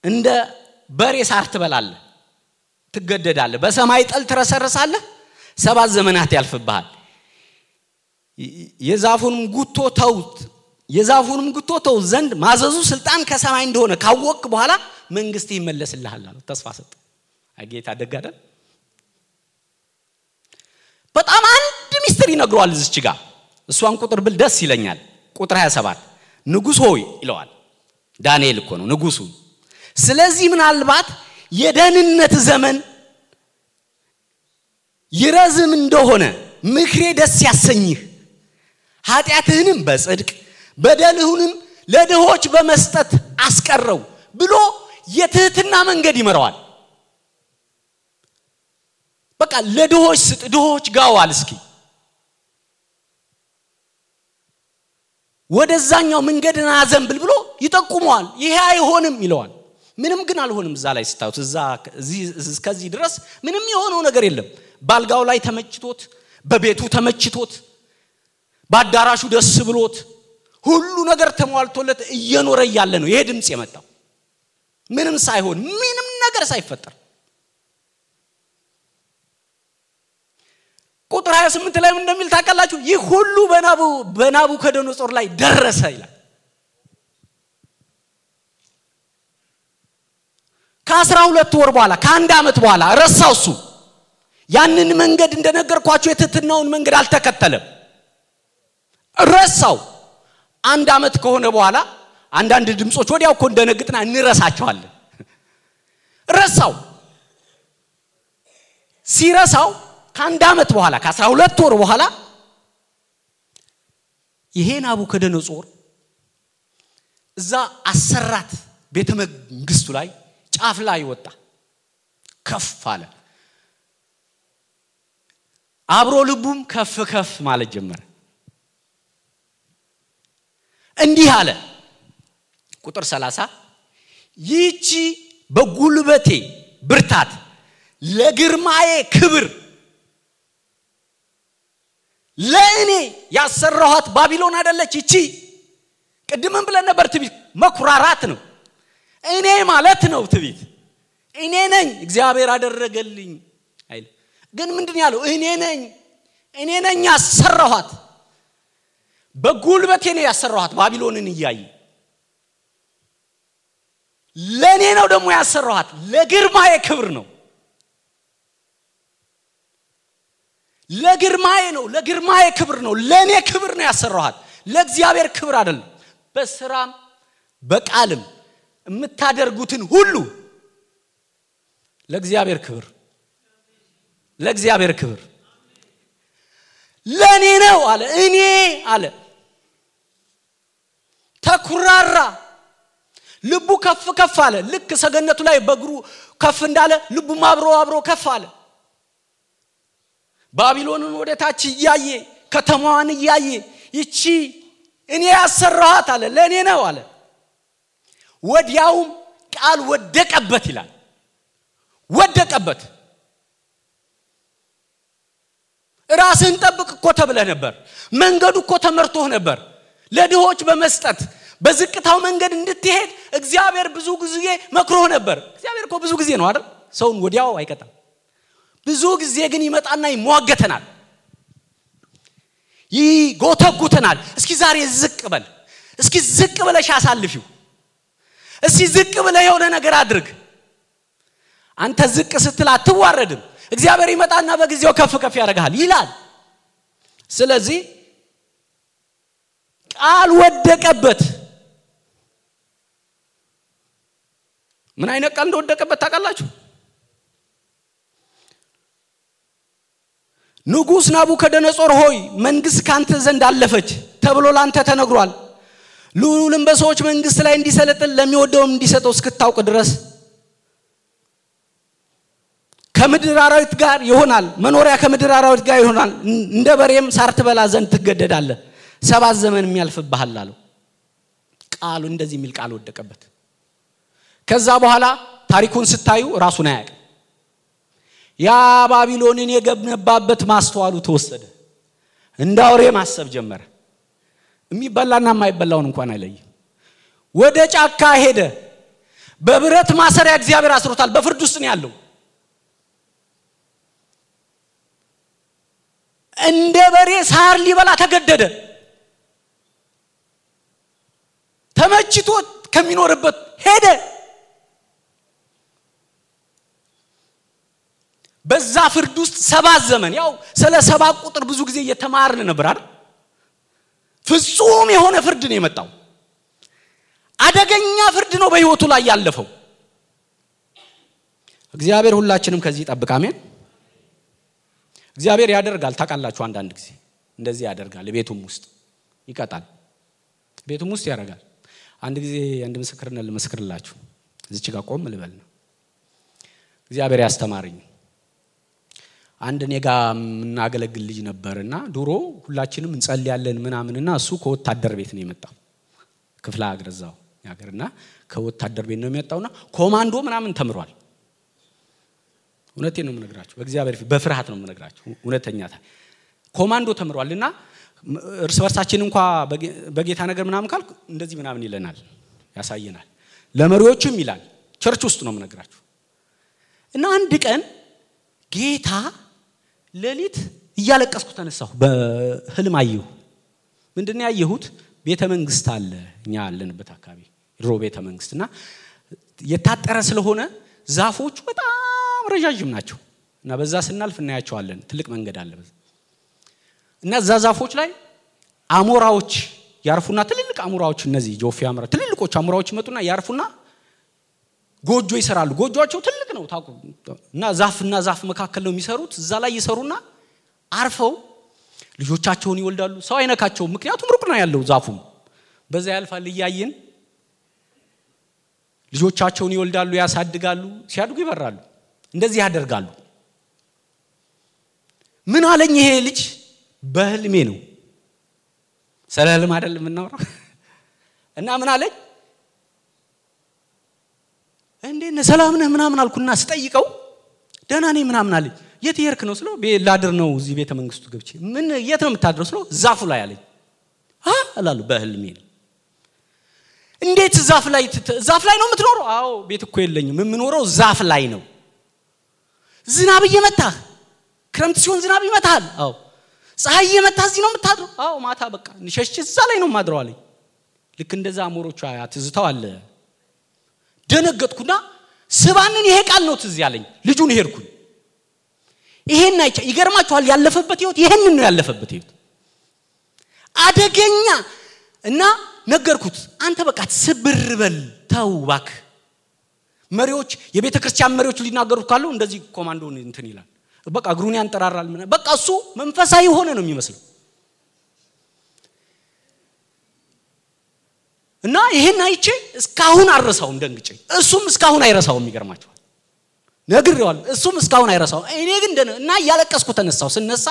እንደ በሬ ሳር ትበላለህ፣ ትገደዳለህ፣ በሰማይ ጠል ትረሰርሳለህ። ሰባት ዘመናት ያልፍብሃል። የዛፉንም ጉቶ ተውት የዛፉንም ጉቶ ተውት ዘንድ ማዘዙ ስልጣን ከሰማይ እንደሆነ ካወቅ በኋላ መንግስት ይመለስልሃል አለው። ተስፋ ሰጠ። ጌታ ደግ? በጣም አንድ ሚስጥር ይነግረዋል እዚች ጋር እሷን ቁጥር ብል ደስ ይለኛል። ቁጥር 27 ንጉሥ ሆይ ይለዋል። ዳንኤል እኮ ነው ንጉሱ። ስለዚህ ምናልባት የደህንነት ዘመን ይረዝም እንደሆነ ምክሬ ደስ ያሰኝህ፣ ኃጢአትህንም በጽድቅ በደልህንም ለድሆች በመስጠት አስቀረው ብሎ የትህትና መንገድ ይመራዋል። በቃ ለድሆች ስጥ፣ ድሆች ጋዋል። እስኪ ወደዛኛው መንገድን አዘንብል ብሎ ይጠቁመዋል። ይሄ አይሆንም ይለዋል። ምንም ግን አልሆንም። እዛ ላይ ስታዩት እስከዚህ ድረስ ምንም የሆነው ነገር የለም። ባልጋው ላይ ተመችቶት፣ በቤቱ ተመችቶት፣ በአዳራሹ ደስ ብሎት ሁሉ ነገር ተሟልቶለት እየኖረ እያለ ነው ይሄ ድምፅ የመጣው። ምንም ሳይሆን ምንም ነገር ሳይፈጠር ቁጥር 28 ላይ እንደሚል ታውቃላችሁ? ይህ ሁሉ በናቡከደነጾር ላይ ደረሰ ይላል። ከአስራ ሁለት ወር በኋላ ከአንድ ዓመት በኋላ ረሳው። እሱ ያንን መንገድ እንደነገርኳቸው የትህትናውን መንገድ አልተከተለም፣ ረሳው። አንድ ዓመት ከሆነ በኋላ አንዳንድ ድምፆች ወዲያው እኮ እንደነግጥና እንረሳቸዋለን። ረሳው። ሲረሳው ከአንድ ዓመት በኋላ ከአስራ ሁለት ወር በኋላ ይሄ ናቡከደነጾር እዛ አሰራት ቤተ መንግስቱ ላይ ጫፍ ላይ ወጣ፣ ከፍ አለ። አብሮ ልቡም ከፍ ከፍ ማለት ጀመረ። እንዲህ አለ። ቁጥር 30 ይህቺ በጉልበቴ ብርታት ለግርማዬ ክብር ለእኔ ያሰራኋት ባቢሎን አደለች ይቺ ቅድምም ብለን ነበር ትቢት መኩራራት ነው እኔ ማለት ነው ትቢት። እኔ ነኝ እግዚአብሔር አደረገልኝ አይል። ግን ምንድን ያለው? እኔ ነኝ እኔ ነኝ ያሰራኋት። በጉልበቴ ነው ያሰራኋት ባቢሎንን እያየ። ለእኔ ነው ደግሞ ያሰራኋት ለግርማዬ ክብር ነው። ለግርማዬ ነው ለግርማዬ ክብር ነው። ለእኔ ክብር ነው ያሰራኋት ለእግዚአብሔር ክብር አይደለም። በስራም በቃልም የምታደርጉትን ሁሉ ለእግዚአብሔር ክብር ለእግዚአብሔር ክብር። ለእኔ ነው አለ እኔ አለ። ተኩራራ ልቡ ከፍ ከፍ አለ። ልክ ሰገነቱ ላይ በእግሩ ከፍ እንዳለ ልቡም አብሮ አብሮ ከፍ አለ። ባቢሎንን ወደ ታች እያየ ከተማዋን እያየ ይቺ እኔ ያሰራኋት አለ ለእኔ ነው አለ ወዲያውም ቃል ወደቀበት ይላል። ወደቀበት። ራስህን ጠብቅ እኮ ተብለህ ነበር። መንገዱ እኮ ተመርቶህ ነበር። ለድሆች በመስጠት በዝቅታው መንገድ እንድትሄድ እግዚአብሔር ብዙ ጊዜ መክሮህ ነበር። እግዚአብሔር እኮ ብዙ ጊዜ ነው አይደል? ሰውን ወዲያው አይቀጣም። ብዙ ጊዜ ግን ይመጣና ይሟገተናል። ይጎተጉተናል። እስኪ ዛሬ ዝቅ በል። እስኪ ዝቅ ብለሽ አሳልፊው እስኪ ዝቅ ብለህ የሆነ ነገር አድርግ። አንተ ዝቅ ስትል አትዋረድም። እግዚአብሔር ይመጣና በጊዜው ከፍ ከፍ ያደርግሃል ይላል። ስለዚህ ቃል ወደቀበት። ምን አይነት ቃል እንደወደቀበት ታውቃላችሁ? ንጉሥ ናቡከደነጾር ሆይ መንግስት ካንተ ዘንድ አለፈች ተብሎ ላንተ ተነግሯል ልዑልም በሰዎች መንግስት ላይ እንዲሰለጥን ለሚወደውም እንዲሰጠው እስክታውቅ ድረስ ከምድር አራዊት ጋር ይሆናል መኖሪያ ከምድር አራዊት ጋር ይሆናል። እንደ በሬም ሳር ዘንድ ትገደዳለህ ሰባት ዘመን የሚያልፍብሃል አለው። ቃሉ እንደዚህ የሚል ቃል ወደቀበት። ከዛ በኋላ ታሪኩን ስታዩ ራሱን አያውቅም። ያ ባቢሎንን የገነባበት ማስተዋሉ ተወሰደ። እንደ አውሬ ማሰብ ጀመረ የሚበላና የማይበላውን እንኳን አይለይም። ወደ ጫካ ሄደ። በብረት ማሰሪያ እግዚአብሔር አስሮታል። በፍርድ ውስጥ ነው ያለው። እንደ በሬ ሳር ሊበላ ተገደደ። ተመችቶ ከሚኖርበት ሄደ። በዛ ፍርድ ውስጥ ሰባት ዘመን። ያው ስለ ሰባት ቁጥር ብዙ ጊዜ እየተማርን ነበር አይደል ፍጹም የሆነ ፍርድ ነው የመጣው። አደገኛ ፍርድ ነው በህይወቱ ላይ ያለፈው። እግዚአብሔር ሁላችንም ከዚህ ይጠብቅ። አሜን። እግዚአብሔር ያደርጋል። ታውቃላችሁ አንዳንድ ጊዜ እንደዚህ ያደርጋል። ቤቱም ውስጥ ይቀጣል። ቤቱም ውስጥ ያደርጋል። አንድ ጊዜ አንድ ምስክርነት ልመስክርላችሁ። እዚች ጋር ቆም ልበል ነው። እግዚአብሔር ያስተማረኝ አንድ እኔ ጋ የምናገለግል ልጅ ነበር እና ድሮ ሁላችንም እንጸልያለን ምናምንና እሱ ከወታደር ቤት ነው የመጣው። ክፍለ ሀገር እዛው ሀገርና ከወታደር ቤት ነው የመጣውና ኮማንዶ ምናምን ተምሯል። እውነቴን ነው የምነግራችሁ በእግዚአብሔር ፊት በፍርሃት ነው የምነግራችሁ። እውነተኛ ኮማንዶ ተምሯል እና እርስ በርሳችን እንኳ በጌታ ነገር ምናምን ካልኩ እንደዚህ ምናምን ይለናል ያሳየናል። ለመሪዎችም ይላል ቸርች ውስጥ ነው የምነግራችሁ። እና አንድ ቀን ጌታ ሌሊት እያለቀስኩ ተነሳሁ። በህልም አየሁ። ምንድን ያየሁት? ቤተ መንግስት አለ እኛ ያለንበት አካባቢ ድሮ ቤተ መንግስት እና የታጠረ ስለሆነ ዛፎቹ በጣም ረዣዥም ናቸው እና በዛ ስናልፍ እናያቸዋለን። ትልቅ መንገድ አለ እና እዛ ዛፎች ላይ አሞራዎች ያርፉና ትልልቅ አሞራዎች እነዚህ ጆፌ አሞራ ትልልቆች አሞራዎች ይመጡና ያርፉና ጎጆ ይሰራሉ። ጎጆቸው ትልቅ ነው። ታቁ እና ዛፍና ዛፍ መካከል ነው የሚሰሩት። እዛ ላይ ይሰሩና አርፈው ልጆቻቸውን ይወልዳሉ። ሰው አይነካቸውም። ምክንያቱም ሩቅ ነው ያለው ዛፉም። በዛ ያልፋል። እያየን ልጆቻቸውን ይወልዳሉ ያሳድጋሉ ሲያድጉ ይበራሉ። እንደዚህ ያደርጋሉ። ምን አለኝ ይሄ ልጅ? በህልሜ ነው። ስለ ህልም አይደል የምናወራው? [laughs] እና ምን አለኝ እንዴት ነህ ሰላም ነህ ምናምን አልኩና ስጠይቀው ደህና ነኝ ምናምን አለኝ። የት የርክ ነው ስለው ላድር ነው እዚህ ቤተ መንግስቱ ገብቼ። ምን የት ነው የምታድረው ስለው ዛፉ ላይ አለኝ። እላለሁ በህልሜ። እንዴት ዛፍ ላይ ዛፍ ላይ ነው የምትኖረው? አዎ ቤት እኮ የለኝም። የምኖረው ዛፍ ላይ ነው። ዝናብ እየመታህ ክረምት ሲሆን ዝናብ ይመታሃል? አዎ። ፀሐይ እየመታ እዚህ ነው የምታድረው? አዎ። ማታ በቃ ሸሽቼ እዛ ላይ ነው ማድረው አለኝ። ልክ እንደዛ አሞሮቹ ትዝታው አለ ደነገጥኩና ስባንን ይሄ ቃል ነው ትዝ ያለኝ። ልጁን ሄድኩኝ። ይሄን አይቻ ይገርማችኋል ያለፈበት ህይወት ይሄንን ነው ያለፈበት ህይወት። አደገኛ እና ነገርኩት አንተ በቃ ስብር በል ተው ባክ መሪዎች የቤተ ክርስቲያን መሪዎች ሊናገሩት ካሉ እንደዚህ ኮማንዶን እንትን ይላል። በቃ እግሩን ያንጠራራል በቃ እሱ መንፈሳዊ ሆነ ነው የሚመስለው እና ይሄን አይቼ እስካሁን አረሳውም ደንግጬ። እሱም እስካሁን አይረሳውም ይገርማቸዋል ነግሬዋል እሱም እስካሁን አይረሳውም። እኔ ግን እና እያለቀስኩ ተነሳው ስነሳ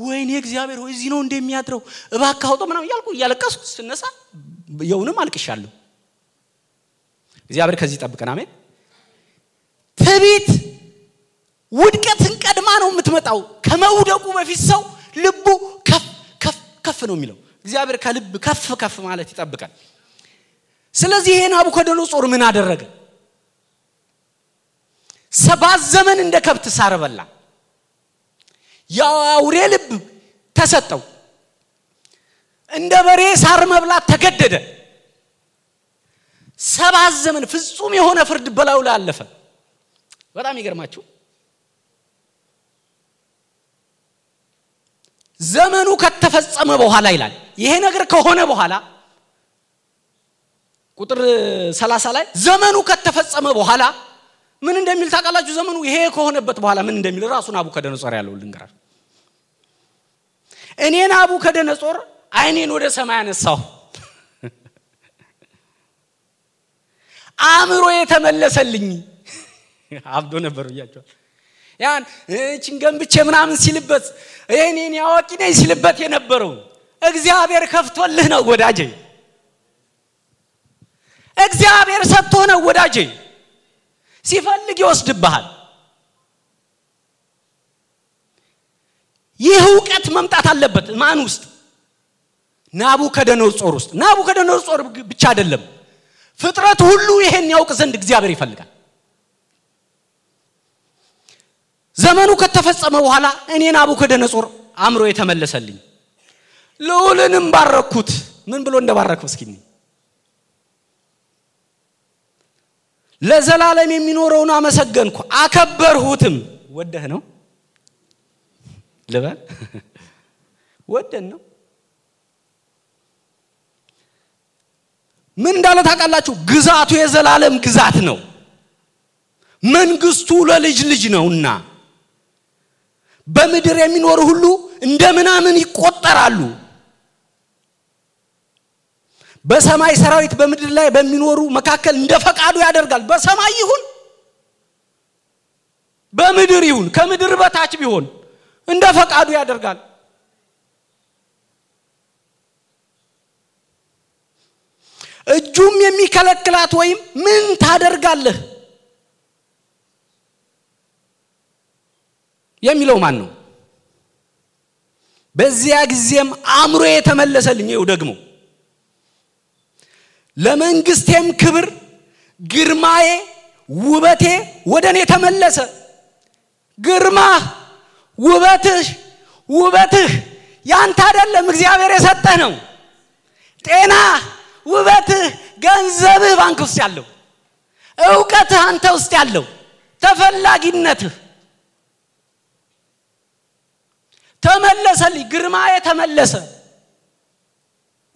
ወይኔ እግዚአብሔር ሆይ እዚህ ነው እንደሚያድረው እባክህ አውጦ ምናምን እያልኩ እያለቀስኩ ስነሳ የውንም አልቅሻለሁ። እግዚአብሔር ከዚህ ጠብቀን አሜን። ትቢት ውድቀትን ቀድማ ነው የምትመጣው። ከመውደቁ በፊት ሰው ልቡ ከፍ ከፍ ከፍ ነው የሚለው። እግዚአብሔር ከልብ ከፍ ከፍ ማለት ይጠብቃል ስለዚህ ይሄ ናቡከደነጾር ምን አደረገ? ሰባት ዘመን እንደ ከብት ሳር በላ። የአውሬ ልብ ተሰጠው። እንደ በሬ ሳር መብላት ተገደደ። ሰባት ዘመን ፍጹም የሆነ ፍርድ በላዩ ላይ አለፈ። በጣም ይገርማችሁ። ዘመኑ ከተፈጸመ በኋላ ይላል። ይሄ ነገር ከሆነ በኋላ ቁጥር 30 ላይ ዘመኑ ከተፈጸመ በኋላ ምን እንደሚል ታውቃላችሁ? ዘመኑ ይሄ ከሆነበት በኋላ ምን እንደሚል ራሱ ናቡከደነጾር ያለው ልንገራል እኔ ናቡከደነጾር አይኔን ወደ ሰማይ አነሳሁ። አእምሮ የተመለሰልኝ አብዶ ነበር ብያቸዋል። ያን እችን ገንብቼ ምናምን ሲልበት ይህኔን ያዋቂ ነኝ ሲልበት የነበረው እግዚአብሔር ከፍቶልህ ነው ወዳጄ እግዚአብሔር ሰጥቶ ነው ወዳጄ። ሲፈልግ ይወስድብሃል። ይህ እውቀት መምጣት አለበት ማን ውስጥ? ናቡከደነጾር ውስጥ። ናቡከደነጾር ብቻ አይደለም። ፍጥረት ሁሉ ይሄን ያውቅ ዘንድ እግዚአብሔር ይፈልጋል። ዘመኑ ከተፈጸመ በኋላ እኔ ናቡከደነጾር አእምሮ የተመለሰልኝ ልዑልንም ባረኩት። ምን ብሎ እንደባረከው እስኪ ለዘላለም የሚኖረውን አመሰገንኩ። አከበርሁትም። ወደህ ነው? ልበል? ወደን ነው? ምን እንዳለ ታውቃላችሁ? ግዛቱ የዘላለም ግዛት ነው። መንግስቱ ለልጅ ልጅ ነውና። በምድር የሚኖሩ ሁሉ እንደ ምናምን ይቆጠራሉ በሰማይ ሰራዊት በምድር ላይ በሚኖሩ መካከል እንደ ፈቃዱ ያደርጋል። በሰማይ ይሁን በምድር ይሁን ከምድር በታች ቢሆን እንደ ፈቃዱ ያደርጋል። እጁም የሚከለክላት ወይም ምን ታደርጋለህ የሚለው ማን ነው? በዚያ ጊዜም አእምሮ የተመለሰልኝ ይው ደግሞ ለመንግስቴም ክብር ግርማዬ ውበቴ ወደ እኔ ተመለሰ። ግርማ ውበትህ ውበትህ ያንተ አይደለም እግዚአብሔር የሰጠህ ነው። ጤና ውበትህ ገንዘብህ ባንክ ውስጥ ያለው እውቀትህ አንተ ውስጥ ያለው ተፈላጊነትህ። ተመለሰልኝ ግርማዬ ተመለሰ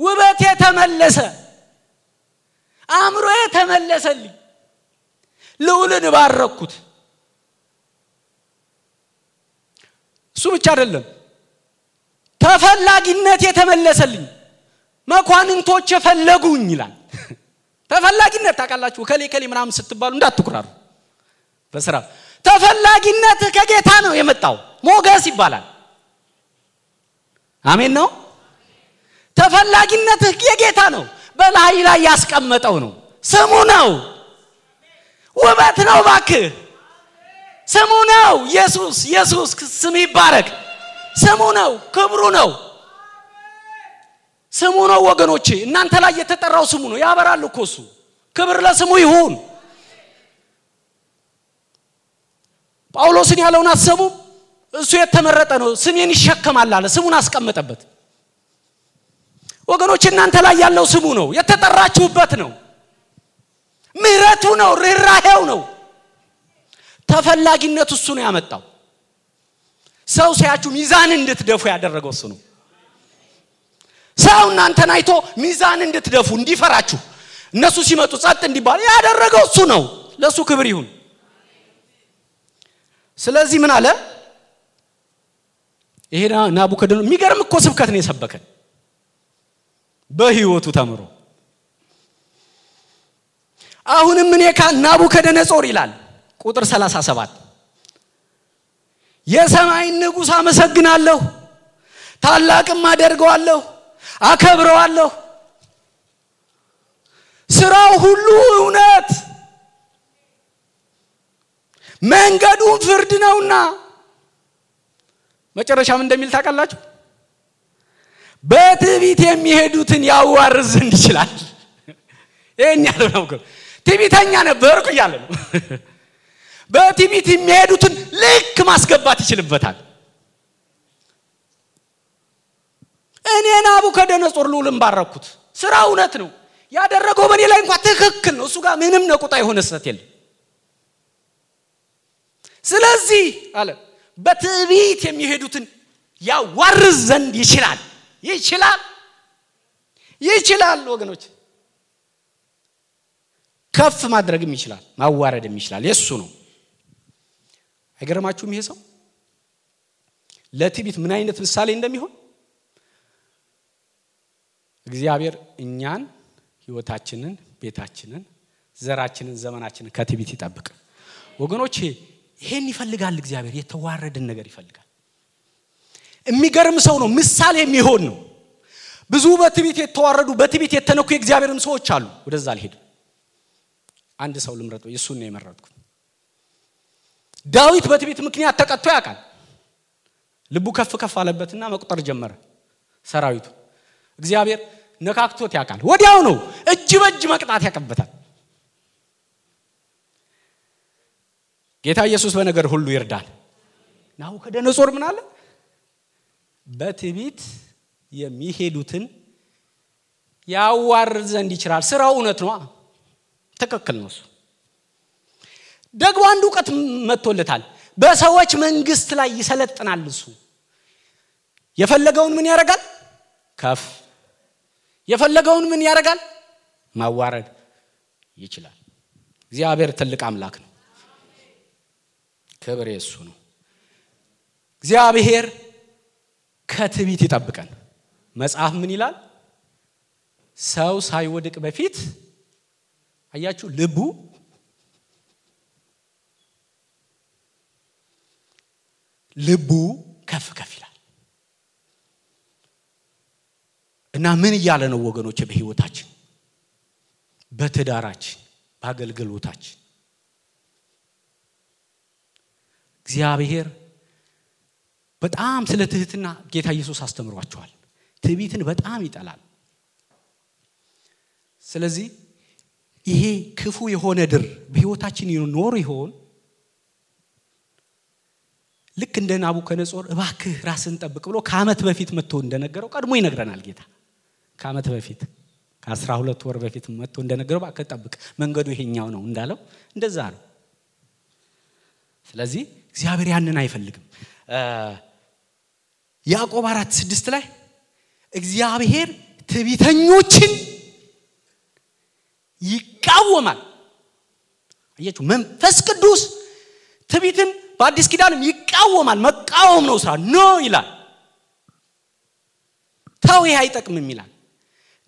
ውበቴ ተመለሰ አእምሮዬ ተመለሰልኝ። ልዑልን ባረኩት። እሱ ብቻ አይደለም ተፈላጊነት የተመለሰልኝ። መኳንንቶች የፈለጉኝ ይላል። [laughs] ተፈላጊነት ታውቃላችሁ ከሌ ከሌ ምናምን ስትባሉ እንዳትኩራሩ። በስራ ተፈላጊነት ከጌታ ነው የመጣው። ሞገስ ይባላል። አሜን ነው? ተፈላጊነትህ የጌታ ነው በላይ ላይ ያስቀመጠው ነው። ስሙ ነው። ውበት ነው ባክህ ስሙ ነው። ኢየሱስ ኢየሱስ ስም ይባረክ። ስሙ ነው። ክብሩ ነው። ስሙ ነው ወገኖቼ። እናንተ ላይ የተጠራው ስሙ ነው። ያበራል እኮ እሱ። ክብር ለስሙ ይሁን። ጳውሎስን ያለውን አሰቡ እሱ የተመረጠ ነው። ስሜን ይሸከማል አለ። ስሙን አስቀመጠበት ወገኖች እናንተ ላይ ያለው ስሙ ነው። የተጠራችሁበት ነው። ምህረቱ ነው። ርኅራሄው ነው። ተፈላጊነት እሱ ነው ያመጣው። ሰው ሲያችሁ ሚዛን እንድትደፉ ያደረገው እሱ ነው። ሰው እናንተን አይቶ ሚዛን እንድትደፉ እንዲፈራችሁ እነሱ ሲመጡ ጸጥ እንዲባል ያደረገው እሱ ነው። ለእሱ ክብር ይሁን። ስለዚህ ምን አለ? ይሄ ናቡከደነጾር የሚገርም እኮ ስብከት ነው የሰበከን በህይወቱ ተምሮ። አሁንም እኔ ናቡከደነጾር ይላል ቁጥር 37 የሰማይን ንጉሥ አመሰግናለሁ ታላቅም አደርገዋለሁ አከብረዋለሁ። ስራው ሁሉ እውነት መንገዱም ፍርድ ነውና። መጨረሻም እንደሚል ታውቃላችሁ በትዕቢት የሚሄዱትን ያዋርዝ ዘንድ ይችላል። ይህን ያለ ነው ትዕቢተኛ ነበርኩ እያለ ነው። በትዕቢት የሚሄዱትን ልክ ማስገባት ይችልበታል። እኔ ናቡከደነጾር ልዑልን ባረኩት። ስራ እውነት ነው። ያደረገው በእኔ ላይ እንኳ ትክክል ነው። እሱ ጋር ምንም ነቁጣ የሆነ ስህተት የለም። ስለዚህ አለ በትዕቢት የሚሄዱትን ያዋርዝ ዘንድ ይችላል ይችላል። ይችላል ወገኖች። ከፍ ማድረግም ይችላል ማዋረድም ይችላል። የእሱ ነው። አይገርማችሁም ይሄ ሰው? ለትዕቢት ምን አይነት ምሳሌ እንደሚሆን? እግዚአብሔር እኛን ህይወታችንን ቤታችንን ዘራችንን ዘመናችንን ከትዕቢት ይጠብቅ። ወገኖች ይሄን ይፈልጋል እግዚአብሔር። የተዋረድን ነገር ይፈልጋል የሚገርም ሰው ነው ምሳሌ የሚሆን ነው። ብዙ በትዕቢት የተዋረዱ በትዕቢት የተነኩ የእግዚአብሔርም ሰዎች አሉ። ወደዛ አልሄድም። አንድ ሰው ልምረጥ የእሱን ነው የመረጥኩት ዳዊት በትዕቢት ምክንያት ተቀጥቶ ያውቃል። ልቡ ከፍ ከፍ አለበትና መቁጠር ጀመረ ሰራዊቱ። እግዚአብሔር ነካክቶት ያውቃል። ወዲያው ነው እጅ በእጅ መቅጣት ያቀበታል። ጌታ ኢየሱስ በነገር ሁሉ ይርዳል። ናቡከደነጾር ምን አለ በትዕቢት የሚሄዱትን ያዋርድ ዘንድ ይችላል። ስራው እውነት ነው። ትክክል ነው እሱ። ደግሞ አንድ እውቀት መጥቶለታል። በሰዎች መንግስት ላይ ይሰለጥናል እሱ። የፈለገውን ምን ያደርጋል? ከፍ። የፈለገውን ምን ያደርጋል? ማዋረድ ይችላል። እግዚአብሔር ትልቅ አምላክ ነው። ክብር የሱ ነው። እግዚአብሔር ከትቢት ይጠብቀን። መጽሐፍ ምን ይላል? ሰው ሳይወድቅ በፊት አያችሁ ልቡ ልቡ ከፍ ከፍ ይላል። እና ምን እያለ ነው ወገኖች በህይወታችን በትዳራችን በአገልግሎታችን። እግዚአብሔር በጣም ስለ ትህትና ጌታ ኢየሱስ አስተምሯቸዋል። ትዕቢትን በጣም ይጠላል። ስለዚህ ይሄ ክፉ የሆነ ድር በህይወታችን ይኖር ይሆን? ልክ እንደ ናቡከነጾር እባክህ ራስን ጠብቅ ብሎ ከአመት በፊት መጥቶ እንደነገረው ቀድሞ ይነግረናል ጌታ። ከአመት በፊት ከአስራ ሁለት ወር በፊት መጥቶ እንደነገረው እባክህ ጠብቅ መንገዱ ይሄኛው ነው እንዳለው እንደዛ ነው። ስለዚህ እግዚአብሔር ያንን አይፈልግም ያዕቆብ አራት ስድስት ላይ እግዚአብሔር ትቢተኞችን ይቃወማል። አያችሁ መንፈስ ቅዱስ ትቢትን በአዲስ ኪዳንም ይቃወማል። መቃወም ነው ስራ ኖ ይላል። ተው ይህ አይጠቅምም ይላል።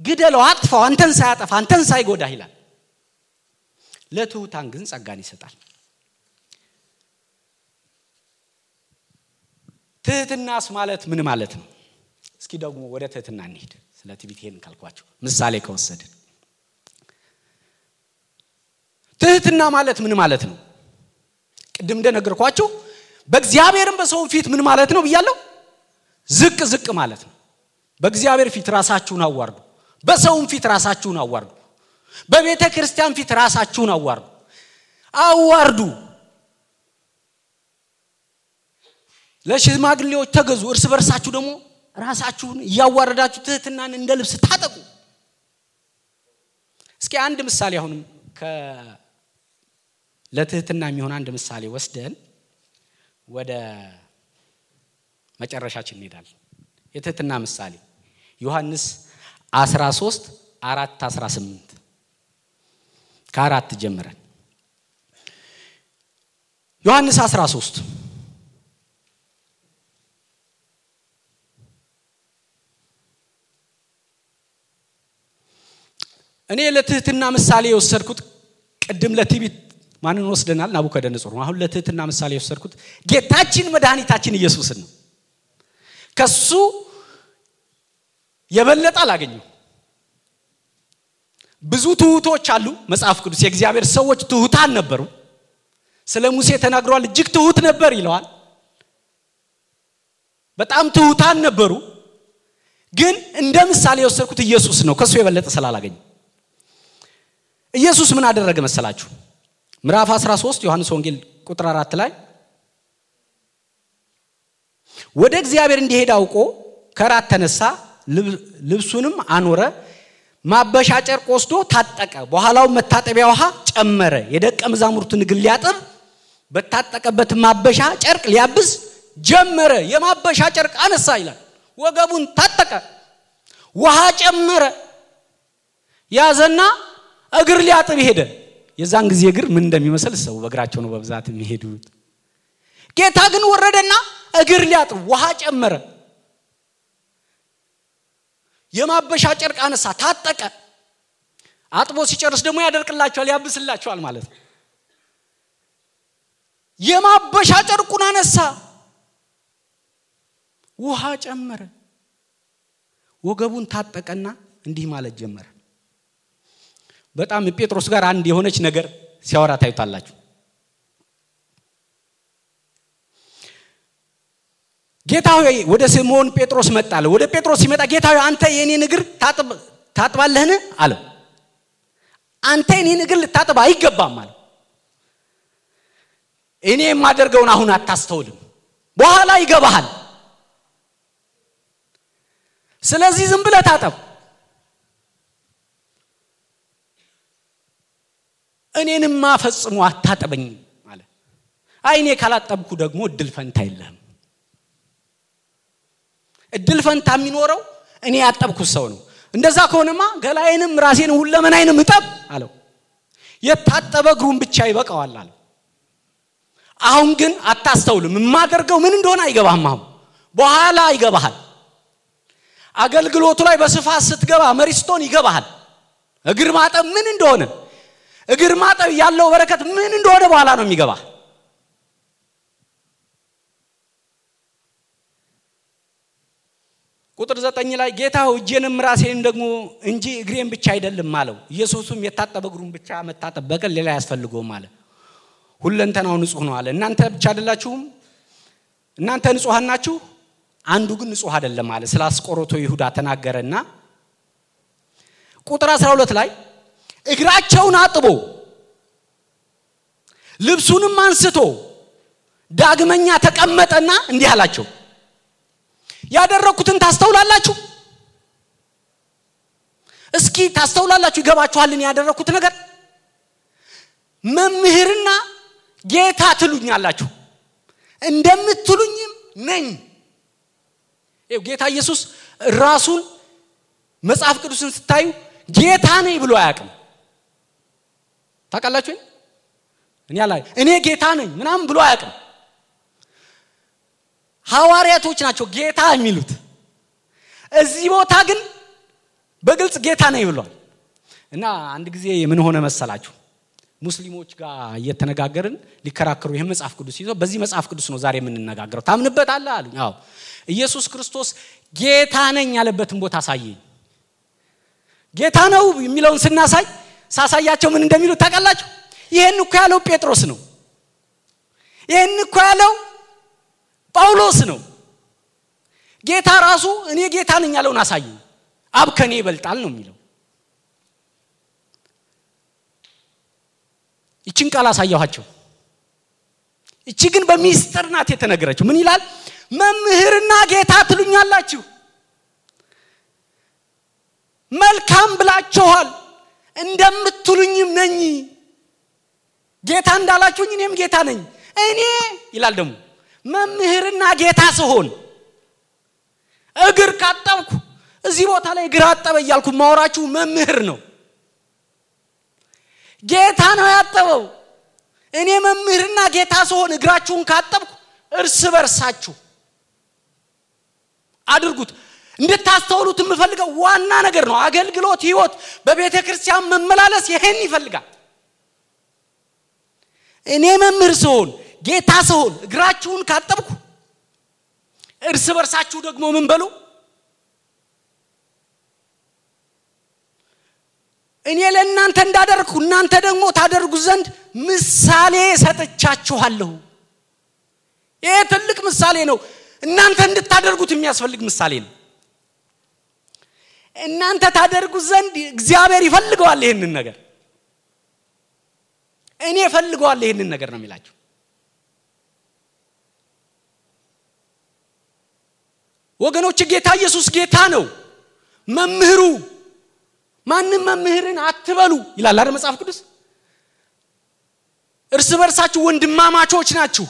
ግደለው አጥፋው አንተን ሳያጠፋ አንተን ሳይጎዳህ ይላል። ለትሑታን ግን ጸጋን ይሰጣል ትህትናስ ማለት ምን ማለት ነው እስኪ ደግሞ ወደ ትህትና እንሂድ ስለ ትቢት ይሄን ካልኳቸው ምሳሌ ከወሰድን ትህትና ማለት ምን ማለት ነው ቅድም እንደነገርኳችሁ በእግዚአብሔርም በሰውም ፊት ምን ማለት ነው ብያለሁ? ዝቅ ዝቅ ማለት ነው። በእግዚአብሔር ፊት ራሳችሁን አዋርዱ፣ በሰውም ፊት ራሳችሁን አዋርዱ፣ በቤተ ክርስቲያን ፊት ራሳችሁን አዋርዱ። አዋርዱ። ለሽማግሌዎች ተገዙ፣ እርስ በርሳችሁ ደግሞ ራሳችሁን እያዋረዳችሁ ትህትናን እንደ ልብስ ታጠቁ። እስኪ አንድ ምሳሌ አሁንም ለትህትና የሚሆን አንድ ምሳሌ ወስደን ወደ መጨረሻችን እንሄዳለን። የትህትና ምሳሌ ዮሐንስ 13 አራት 18 ከአራት ጀምረን ዮሐንስ 13 እኔ ለትህትና ምሳሌ የወሰድኩት ቅድም ለትዕቢት ማንን ወስደናል? ናቡከደነጾር ነው። አሁን ለትህትና ምሳሌ የወሰድኩት ጌታችን መድኃኒታችን ኢየሱስን ነው። ከሱ የበለጠ አላገኘው። ብዙ ትሁቶች አሉ። መጽሐፍ ቅዱስ የእግዚአብሔር ሰዎች ትሁታን ነበሩ። ስለ ሙሴ ተናግሯል። እጅግ ትሁት ነበር ይለዋል። በጣም ትሁታን ነበሩ። ግን እንደ ምሳሌ የወሰድኩት ኢየሱስ ነው። ከሱ የበለጠ ስላላገኘ ኢየሱስ ምን አደረገ መሰላችሁ? ምዕራፍ 13 ዮሐንስ ወንጌል ቁጥር አራት ላይ ወደ እግዚአብሔር እንዲሄድ አውቆ ከራት ተነሳ፣ ልብሱንም አኖረ፣ ማበሻ ጨርቅ ወስዶ ታጠቀ፣ በኋላው መታጠቢያ ውሃ ጨመረ፣ የደቀ መዛሙርቱን እግር ሊያጥብ በታጠቀበት ማበሻ ጨርቅ ሊያብስ ጀመረ። የማበሻ ጨርቅ አነሳ ይላል። ወገቡን ታጠቀ፣ ውሃ ጨመረ፣ ያዘና እግር ሊያጥብ ሄደ። የዛን ጊዜ እግር ምን እንደሚመስል ሰው በእግራቸው ነው በብዛት የሚሄዱት። ጌታ ግን ወረደና እግር ሊያጥብ ውሃ ጨመረ፣ የማበሻ ጨርቅ አነሳ፣ ታጠቀ። አጥቦ ሲጨርስ ደግሞ ያደርቅላቸዋል፣ ያብስላቸዋል ማለት ነው። የማበሻ ጨርቁን አነሳ፣ ውሃ ጨመረ፣ ወገቡን ታጠቀና እንዲህ ማለት ጀመረ። በጣም ጴጥሮስ ጋር አንድ የሆነች ነገር ሲያወራ ታዩታላችሁ። ጌታ ሆይ ወደ ስምዖን ጴጥሮስ መጣለ። ወደ ጴጥሮስ ሲመጣ ጌታ ሆይ አንተ የኔን እግር ታጥባለህን? አለው። አንተ የኔን እግር ልታጥብ አይገባም አለው። እኔ የማደርገውን አሁን አታስተውልም፣ በኋላ ይገባሃል። ስለዚህ ዝም ብለህ ታጠብ እኔንማ ፈጽሞ አታጠበኝም አለ። አይ እኔ ካላጠብኩ ደግሞ እድል ፈንታ የለህም። እድል ፈንታ የሚኖረው እኔ ያጠብኩት ሰው ነው። እንደዛ ከሆነማ ገላዬንም ራሴንም ሁለመናዬንም እጠብ አለው። የታጠበ እግሩን ብቻ ይበቃዋል አለው። አሁን ግን አታስተውልም። የማደርገው ምን እንደሆነ አይገባህም። አሁን በኋላ ይገባሃል። አገልግሎቱ ላይ በስፋት ስትገባ መሪ ስትሆን ይገባሃል። እግር ማጠብ ምን እንደሆነ እግር ማጠብ ያለው በረከት ምን እንደሆነ በኋላ ነው የሚገባ። ቁጥር ዘጠኝ ላይ ጌታ እጄንም ራሴንም ደግሞ እንጂ እግሬን ብቻ አይደለም አለው። ኢየሱስም የታጠበ እግሩን ብቻ መታጠብ በቀር ሌላ አያስፈልገውም አለ። ሁለንተናው ንጹሕ ነው አለ። እናንተ ብቻ አይደላችሁም፣ እናንተ ንጹሐን ናችሁ፣ አንዱ ግን ንጹሕ አይደለም አለ። ስለ አስቆሮቶ ይሁዳ ተናገረና ቁጥር 12 ላይ እግራቸውን አጥቦ ልብሱንም አንስቶ ዳግመኛ ተቀመጠና እንዲህ አላቸው፣ ያደረግኩትን ታስተውላላችሁ? እስኪ ታስተውላላችሁ? ይገባችኋልን? ያደረግኩት ነገር መምህርና ጌታ ትሉኛላችሁ፣ እንደምትሉኝም ነኝ። ጌታ ኢየሱስ ራሱን መጽሐፍ ቅዱስን ስታዩ ጌታ ነኝ ብሎ አያውቅም። ታውቃላችሁ? እኔ አላ እኔ ጌታ ነኝ ምናምን ብሎ አያውቅም። ሐዋርያቶች ናቸው ጌታ የሚሉት። እዚህ ቦታ ግን በግልጽ ጌታ ነኝ ብሏል። እና አንድ ጊዜ ምን ሆነ መሰላችሁ? ሙስሊሞች ጋር እየተነጋገርን ሊከራከሩ ይህን መጽሐፍ ቅዱስ ይዘው በዚህ መጽሐፍ ቅዱስ ነው ዛሬ የምንነጋገረው ታምንበታለህ አሉኝ። አዎ ኢየሱስ ክርስቶስ ጌታ ነኝ ያለበትን ቦታ አሳየኝ። ጌታ ነው የሚለውን ስናሳይ ሳሳያቸው ምን እንደሚሉ ታውቃላችሁ? ይህን እኮ ያለው ጴጥሮስ ነው። ይህን እኮ ያለው ጳውሎስ ነው። ጌታ ራሱ እኔ ጌታ ነኝ ያለውን አሳየኝ፣ አብ ከኔ ይበልጣል ነው የሚለው። ይችን ቃል አሳየኋቸው። እቺ ግን በሚስጥር ናት የተነገረችው። ምን ይላል? መምህርና ጌታ ትሉኛላችሁ፣ መልካም ብላችኋል፣ እንደምትሉኝም ነኝ። ጌታ እንዳላችሁኝ እኔም ጌታ ነኝ። እኔ ይላል ደግሞ መምህርና ጌታ ስሆን እግር ካጠብኩ እዚህ ቦታ ላይ እግር አጠበ እያልኩ ማወራችሁ መምህር ነው። ጌታ ነው ያጠበው። እኔ መምህርና ጌታ ስሆን እግራችሁን ካጠብኩ እርስ በርሳችሁ አድርጉት። እንድታስተውሉት የምፈልገው ዋና ነገር ነው። አገልግሎት፣ ህይወት፣ በቤተ ክርስቲያን መመላለስ ይሄን ይፈልጋል። እኔ መምህር ስሆን ጌታ ስሆን እግራችሁን ካጠብኩ እርስ በርሳችሁ ደግሞ ምን በሉ እኔ ለእናንተ እንዳደረግኩ እናንተ ደግሞ ታደርጉ ዘንድ ምሳሌ ሰጥቻችኋለሁ። ይሄ ትልቅ ምሳሌ ነው። እናንተ እንድታደርጉት የሚያስፈልግ ምሳሌ ነው። እናንተ ታደርጉት ዘንድ እግዚአብሔር ይፈልገዋል። ይህንን ነገር እኔ እፈልገዋል። ይህንን ነገር ነው የሚላቸው። ወገኖች ጌታ ኢየሱስ ጌታ ነው። መምህሩ ማንም መምህርን አትበሉ ይላል አይደል መጽሐፍ ቅዱስ። እርስ በርሳችሁ ወንድማማቾች ናችሁ።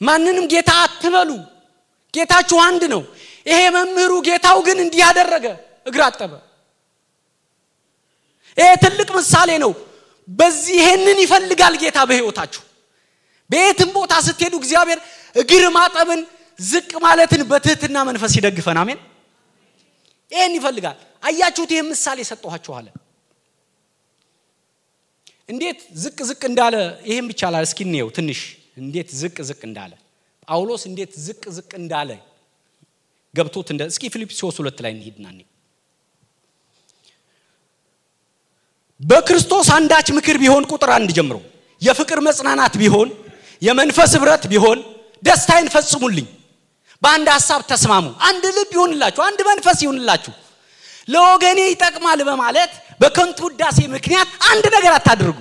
ማንንም ጌታ አትበሉ። ጌታችሁ አንድ ነው። ይሄ መምህሩ ጌታው ግን እንዲህ ያደረገ እግር አጠበ። ይሄ ትልቅ ምሳሌ ነው። በዚህ ይሄንን ይፈልጋል ጌታ በሕይወታችሁ። በየትም ቦታ ስትሄዱ እግዚአብሔር እግር ማጠብን ዝቅ ማለትን በትህትና መንፈስ ይደግፈን። አሜን። ይህን ይፈልጋል። አያችሁት? ይህን ምሳሌ ሰጠኋችኋለ። እንዴት ዝቅ ዝቅ እንዳለ ይህም ብቻ ላል እስኪ እንየው ትንሽ እንዴት ዝቅ ዝቅ እንዳለ ጳውሎስ እንዴት ዝቅ ዝቅ እንዳለ ገብቶት እንደ እስኪ ፊልጵስዩስ ሁለት ላይ እንሂድና በክርስቶስ አንዳች ምክር ቢሆን ቁጥር አንድ ጀምሮ የፍቅር መጽናናት ቢሆን የመንፈስ ህብረት ቢሆን ደስታዬን ፈጽሙልኝ። በአንድ ሀሳብ ተስማሙ። አንድ ልብ ይሁንላችሁ አንድ መንፈስ ይሁንላችሁ። ለወገኔ ይጠቅማል በማለት በከንቱ ውዳሴ ምክንያት አንድ ነገር አታድርጉ።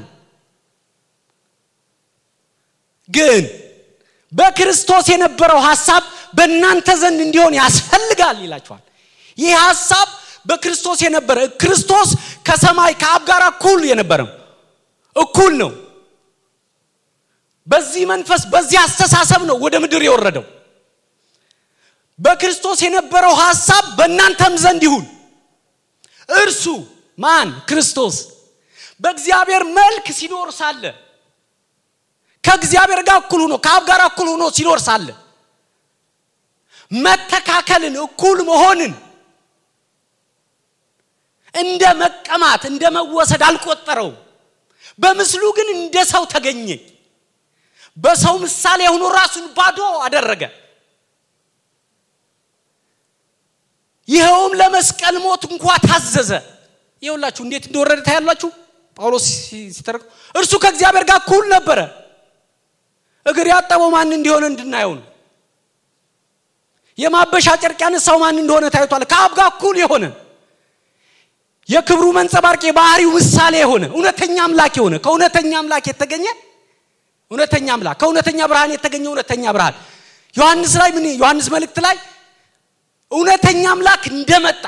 ግን በክርስቶስ የነበረው ሀሳብ በእናንተ ዘንድ እንዲሆን ያስፈልጋል ይላችኋል። ይህ ሀሳብ በክርስቶስ የነበረ ክርስቶስ ከሰማይ ከአብ ጋር እኩል የነበረው እኩል ነው። በዚህ መንፈስ በዚህ አስተሳሰብ ነው ወደ ምድር የወረደው። በክርስቶስ የነበረው ሀሳብ በእናንተም ዘንድ ይሁን። እርሱ ማን? ክርስቶስ። በእግዚአብሔር መልክ ሲኖር ሳለ ከእግዚአብሔር ጋር እኩል ሆኖ ከአብ ጋር እኩል ሆኖ ሲኖር ሳለ መተካከልን እኩል መሆንን እንደ መቀማት እንደ መወሰድ አልቆጠረው። በምስሉ ግን እንደ ሰው ተገኘ። በሰው ምሳሌ ሆኖ ራሱን ባዶ አደረገ። ይኸውም ለመስቀል ሞት እንኳ ታዘዘ። ይኸውላችሁ እንዴት እንደወረደ ታያላችሁ? ጳውሎስ ሲተረክ እርሱ ከእግዚአብሔር ጋር እኩል ነበረ። እግር ያጠበው ማን እንዲሆነ እንድናየው ነው የማበሻ ጨርቅ ያነሳው ማን እንደሆነ ታይቷል? ከአብ ጋር እኩል የሆነ የክብሩ መንጸባርቅ የባህሪው ምሳሌ የሆነ እውነተኛ አምላክ የሆነ ከእውነተኛ አምላክ የተገኘ እውነተኛ አምላክ ከእውነተኛ ብርሃን የተገኘ እውነተኛ ብርሃን። ዮሐንስ ላይ ምን ዮሐንስ መልእክት ላይ እውነተኛ አምላክ እንደመጣ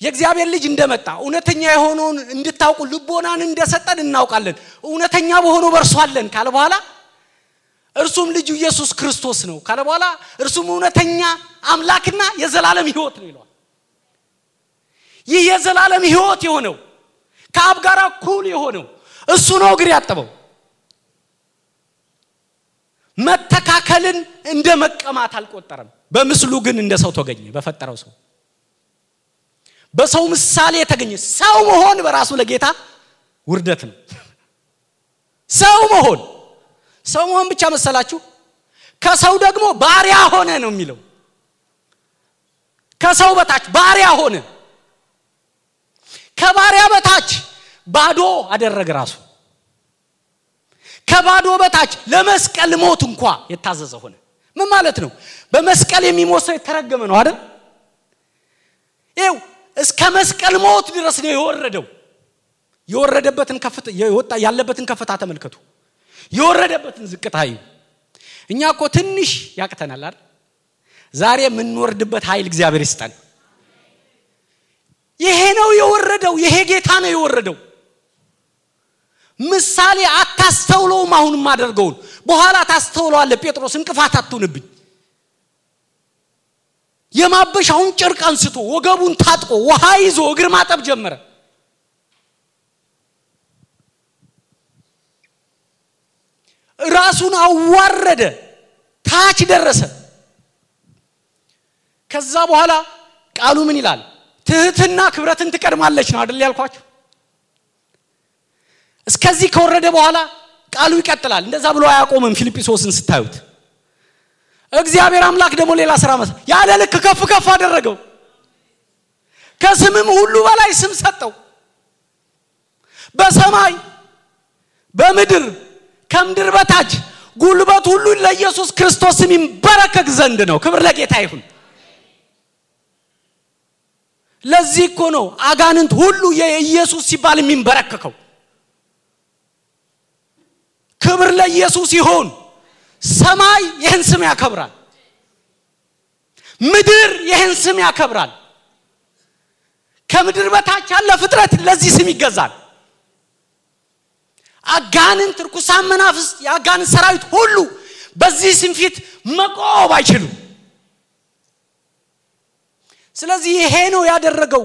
የእግዚአብሔር ልጅ እንደመጣ እውነተኛ የሆነውን እንድታውቁ ልቦናን እንደሰጠን እናውቃለን። እውነተኛ በሆነው በእርሷለን ካለ በኋላ እርሱም ልጁ ኢየሱስ ክርስቶስ ነው ካለ በኋላ እርሱም እውነተኛ አምላክና የዘላለም ህይወት ነው ይለዋል። ይህ የዘላለም ህይወት የሆነው ከአብ ጋር እኩል የሆነው እሱ ነው እግር ያጠበው። መተካከልን እንደ መቀማት አልቆጠረም። በምስሉ ግን እንደ ሰው ተገኘ በፈጠረው ሰው። በሰው ምሳሌ የተገኘ ሰው መሆን በራሱ ለጌታ ውርደት ነው። ሰው መሆን ሰው መሆን ብቻ መሰላችሁ? ከሰው ደግሞ ባሪያ ሆነ ነው የሚለው። ከሰው በታች ባሪያ ሆነ። ከባሪያ በታች ባዶ አደረገ ራሱ። ከባዶ በታች ለመስቀል ሞት እንኳ የታዘዘ ሆነ። ምን ማለት ነው? በመስቀል የሚሞት ሰው የተረገመ ነው አይደል? ይው እስከ መስቀል ሞት ድረስ ነው የወረደው። የወረደበትን ከፍታ ያለበትን ከፍታ ተመልከቱ የወረደበትን ዝቅታ እዩ እኛ እኮ ትንሽ ያቅተናል አይደል? ዛሬ የምንወርድበት ኃይል እግዚአብሔር ይስጠን። ይሄ ነው የወረደው ይሄ ጌታ ነው የወረደው። ምሳሌ አታስተውለውም አሁን የማደርገውን። በኋላ ታስተውለዋለ ጴጥሮስ እንቅፋት አትሁንብኝ። የማበሻውን ጨርቅ አንስቶ ወገቡን ታጥቆ ውሃ ይዞ እግር ማጠብ ጀመረ ራሱን አዋረደ። ታች ደረሰ። ከዛ በኋላ ቃሉ ምን ይላል? ትህትና ክብረትን ትቀድማለች ነው አደል ያልኳችሁ? እስከዚህ ከወረደ በኋላ ቃሉ ይቀጥላል። እንደዛ ብሎ አያቆምም ፊልጵሶስን ስታዩት። እግዚአብሔር አምላክ ደግሞ ሌላ ስራ መስ ያለ ልክ ከፍ ከፍ አደረገው። ከስምም ሁሉ በላይ ስም ሰጠው። በሰማይ በምድር ከምድር በታች ጉልበት ሁሉ ለኢየሱስ ክርስቶስ ስም ይንበረከክ ዘንድ ነው። ክብር ለጌታ ይሁን። ለዚህ እኮ ነው አጋንንት ሁሉ የኢየሱስ ሲባል የሚንበረከከው። ክብር ለኢየሱስ ይሆን ሰማይ ይህን ስም ያከብራል። ምድር ይህን ስም ያከብራል። ከምድር በታች ያለ ፍጥረት ለዚህ ስም ይገዛል አጋንንት ርኩሳን መናፍስት የአጋንንት ሰራዊት ሁሉ በዚህ ስም ፊት መቆም አይችሉም። ስለዚህ ይሄ ነው ያደረገው።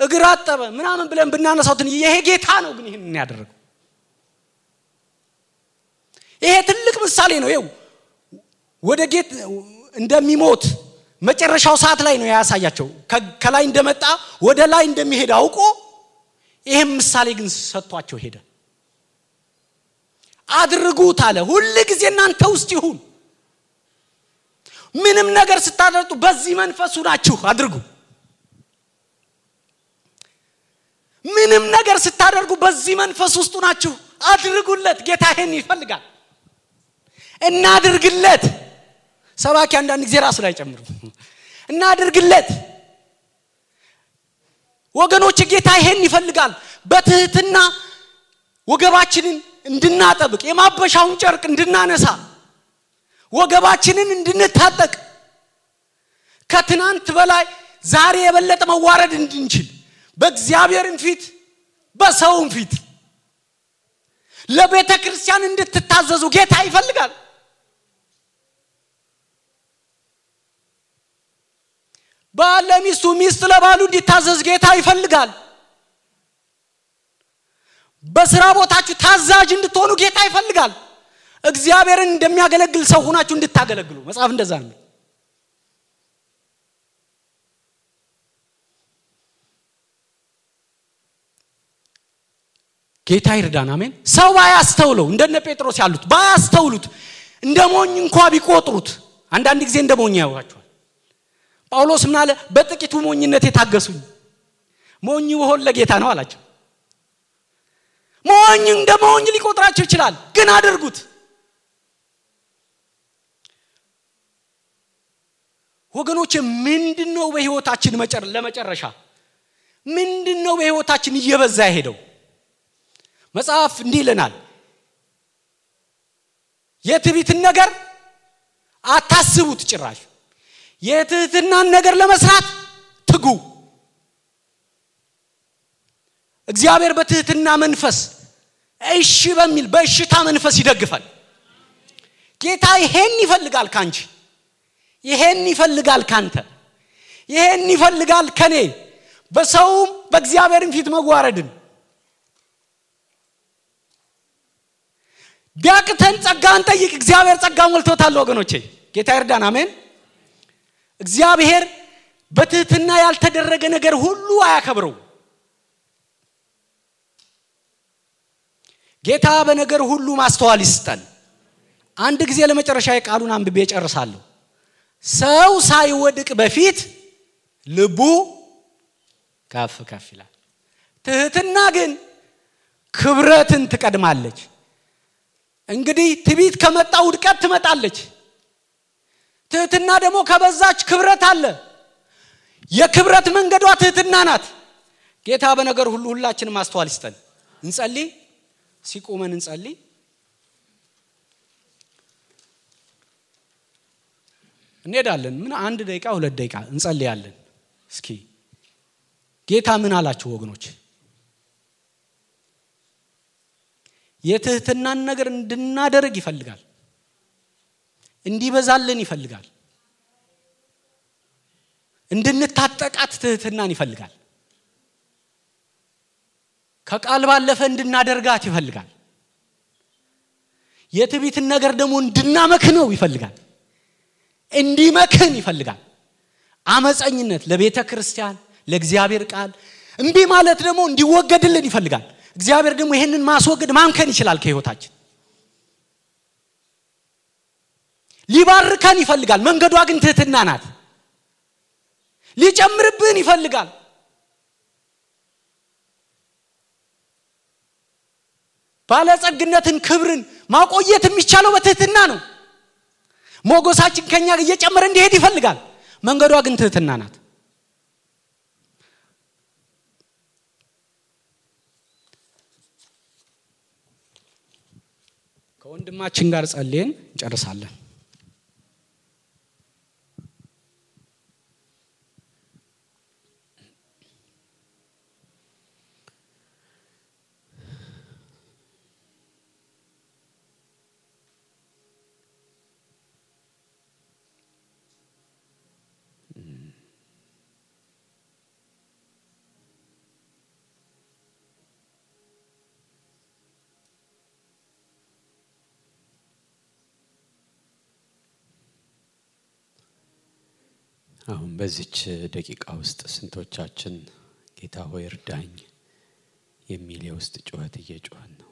እግር አጠበ ምናምን ብለን ብናነሳውትን ይሄ ጌታ ነው ግን ይህን ያደረገው። ይሄ ትልቅ ምሳሌ ነው። ይው ወደ ጌት እንደሚሞት መጨረሻው ሰዓት ላይ ነው ያሳያቸው። ከላይ እንደመጣ ወደ ላይ እንደሚሄድ አውቆ ይህም ምሳሌ ግን ሰጥቷቸው ሄደ አድርጉት አለ። ሁል ጊዜ እናንተ ውስጥ ይሁን። ምንም ነገር ስታደርጡ በዚህ መንፈሱ ናችሁ አድርጉ። ምንም ነገር ስታደርጉ በዚህ መንፈስ ውስጡ ናችሁ አድርጉለት። ጌታ ይህን ይፈልጋል። እናድርግለት። ሰባኪ አንዳንድ ጊዜ ራሱ ላይ ጨምሩ እናድርግለት። ወገኖች ጌታ ይሄን ይፈልጋል። በትህትና ወገባችንን እንድናጠብቅ የማበሻውን ጨርቅ እንድናነሳ ወገባችንን እንድንታጠቅ ከትናንት በላይ ዛሬ የበለጠ መዋረድ እንድንችል በእግዚአብሔርን ፊት በሰውን ፊት ለቤተ ክርስቲያን እንድትታዘዙ ጌታ ይፈልጋል። ባል ለሚስቱ ሚስት ለባሉ እንዲታዘዝ ጌታ ይፈልጋል በስራ ቦታችሁ ታዛዥ እንድትሆኑ ጌታ ይፈልጋል። እግዚአብሔርን እንደሚያገለግል ሰው ሆናችሁ እንድታገለግሉ። መጽሐፍ እንደዛ ነው። ጌታ ይርዳን። አሜን። ሰው ባያስተውለው እንደነ ጴጥሮስ ያሉት ባያስተውሉት እንደ ሞኝ እንኳ ቢቆጥሩት አንዳንድ ጊዜ እንደ ሞኝ ያዋቸዋል ጳውሎስ ምን አለ? በጥቂቱ ሞኝነት የታገሱኝ። ሞኝ በሆን ለጌታ ነው አላቸው ሞኝ እንደ ሞኝ ሊቆጥራቸው ይችላል። ግን አድርጉት። ወገኖች ምንድን ነው በህይወታችን ለመጨረሻ ምንድን ነው በህይወታችን እየበዛ ሄደው መጽሐፍ እንዲህ ይለናል። የትቢትን ነገር አታስቡት ጭራሽ። የትህትናን ነገር ለመስራት ትጉ እግዚአብሔር በትህትና መንፈስ እሺ በሚል በእሽታ መንፈስ ይደግፋል። ጌታ ይሄን ይፈልጋል ካንቺ ይሄን ይፈልጋል ካንተ ይሄን ይፈልጋል ከኔ በሰውም በእግዚአብሔርም ፊት መዋረድን ቢያቅተን ጸጋን ጠይቅ። እግዚአብሔር ጸጋ ሞልቶታል ወገኖቼ። ጌታ ይርዳን። አሜን። እግዚአብሔር በትህትና ያልተደረገ ነገር ሁሉ አያከብረው ጌታ በነገር ሁሉ ማስተዋል ይስጠን። አንድ ጊዜ ለመጨረሻ የቃሉን አንብቤ ጨርሳለሁ ሰው ሳይወድቅ በፊት ልቡ ከፍ ከፍ ይላል። ትህትና ግን ክብረትን ትቀድማለች። እንግዲህ ትቢት ከመጣ ውድቀት ትመጣለች። ትህትና ደግሞ ከበዛች ክብረት አለ። የክብረት መንገዷ ትህትና ናት። ጌታ በነገር ሁሉ ሁላችን ማስተዋል ይስጠን። እንጸልይ ሲቆመን እንጸልይ። እንሄዳለን። ምን አንድ ደቂቃ ሁለት ደቂቃ እንጸልያለን። እስኪ ጌታ ምን አላችሁ ወገኖች? የትህትናን ነገር እንድናደርግ ይፈልጋል። እንዲበዛልን ይፈልጋል። እንድንታጠቃት ትህትናን ይፈልጋል ከቃል ባለፈ እንድናደርጋት ይፈልጋል። የትቢትን ነገር ደግሞ እንድናመክነው ይፈልጋል። እንዲመክን ይፈልጋል። አመፀኝነት ለቤተ ክርስቲያን ለእግዚአብሔር ቃል እምቢ ማለት ደግሞ እንዲወገድልን ይፈልጋል። እግዚአብሔር ደግሞ ይህንን ማስወገድ ማምከን ይችላል ከህይወታችን ሊባርከን ይፈልጋል። መንገዷ ግን ትህትና ናት። ሊጨምርብን ይፈልጋል ባለጸግነትን ክብርን ማቆየት የሚቻለው በትህትና ነው። ሞገሳችን ከኛ እየጨመረ እንዲሄድ ይፈልጋል። መንገዷ ግን ትህትና ናት። ከወንድማችን ጋር ጸልየን እንጨርሳለን አሁን በዚች ደቂቃ ውስጥ ስንቶቻችን ጌታ ሆይ እርዳኝ የሚል የውስጥ ጩኸት እየጮኸን ነው?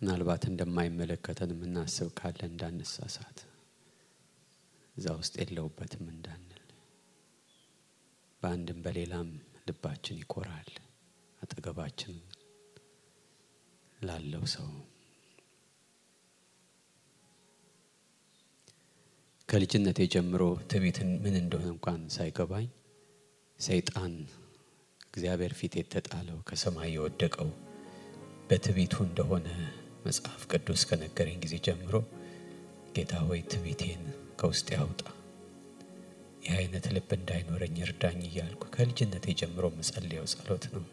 ምናልባት እንደማይመለከተን የምናስብ ካለ እንዳንሳሳት እዛ ውስጥ የለውበትም እንዳንል። በአንድም በሌላም ልባችን ይኮራል አጠገባችን ላለው ሰው ከልጅነቴ ጀምሮ ትዕቢትን ምን እንደሆነ እንኳን ሳይገባኝ ሰይጣን እግዚአብሔር ፊት የተጣለው ከሰማይ የወደቀው በትዕቢቱ እንደሆነ መጽሐፍ ቅዱስ ከነገረኝ ጊዜ ጀምሮ ጌታ ሆይ ትዕቢቴን ከውስጥ ያውጣ ይህ አይነት ልብ እንዳይኖረኝ እርዳኝ እያልኩ ከልጅነቴ ጀምሮ መጸልየው ጸሎት ነው።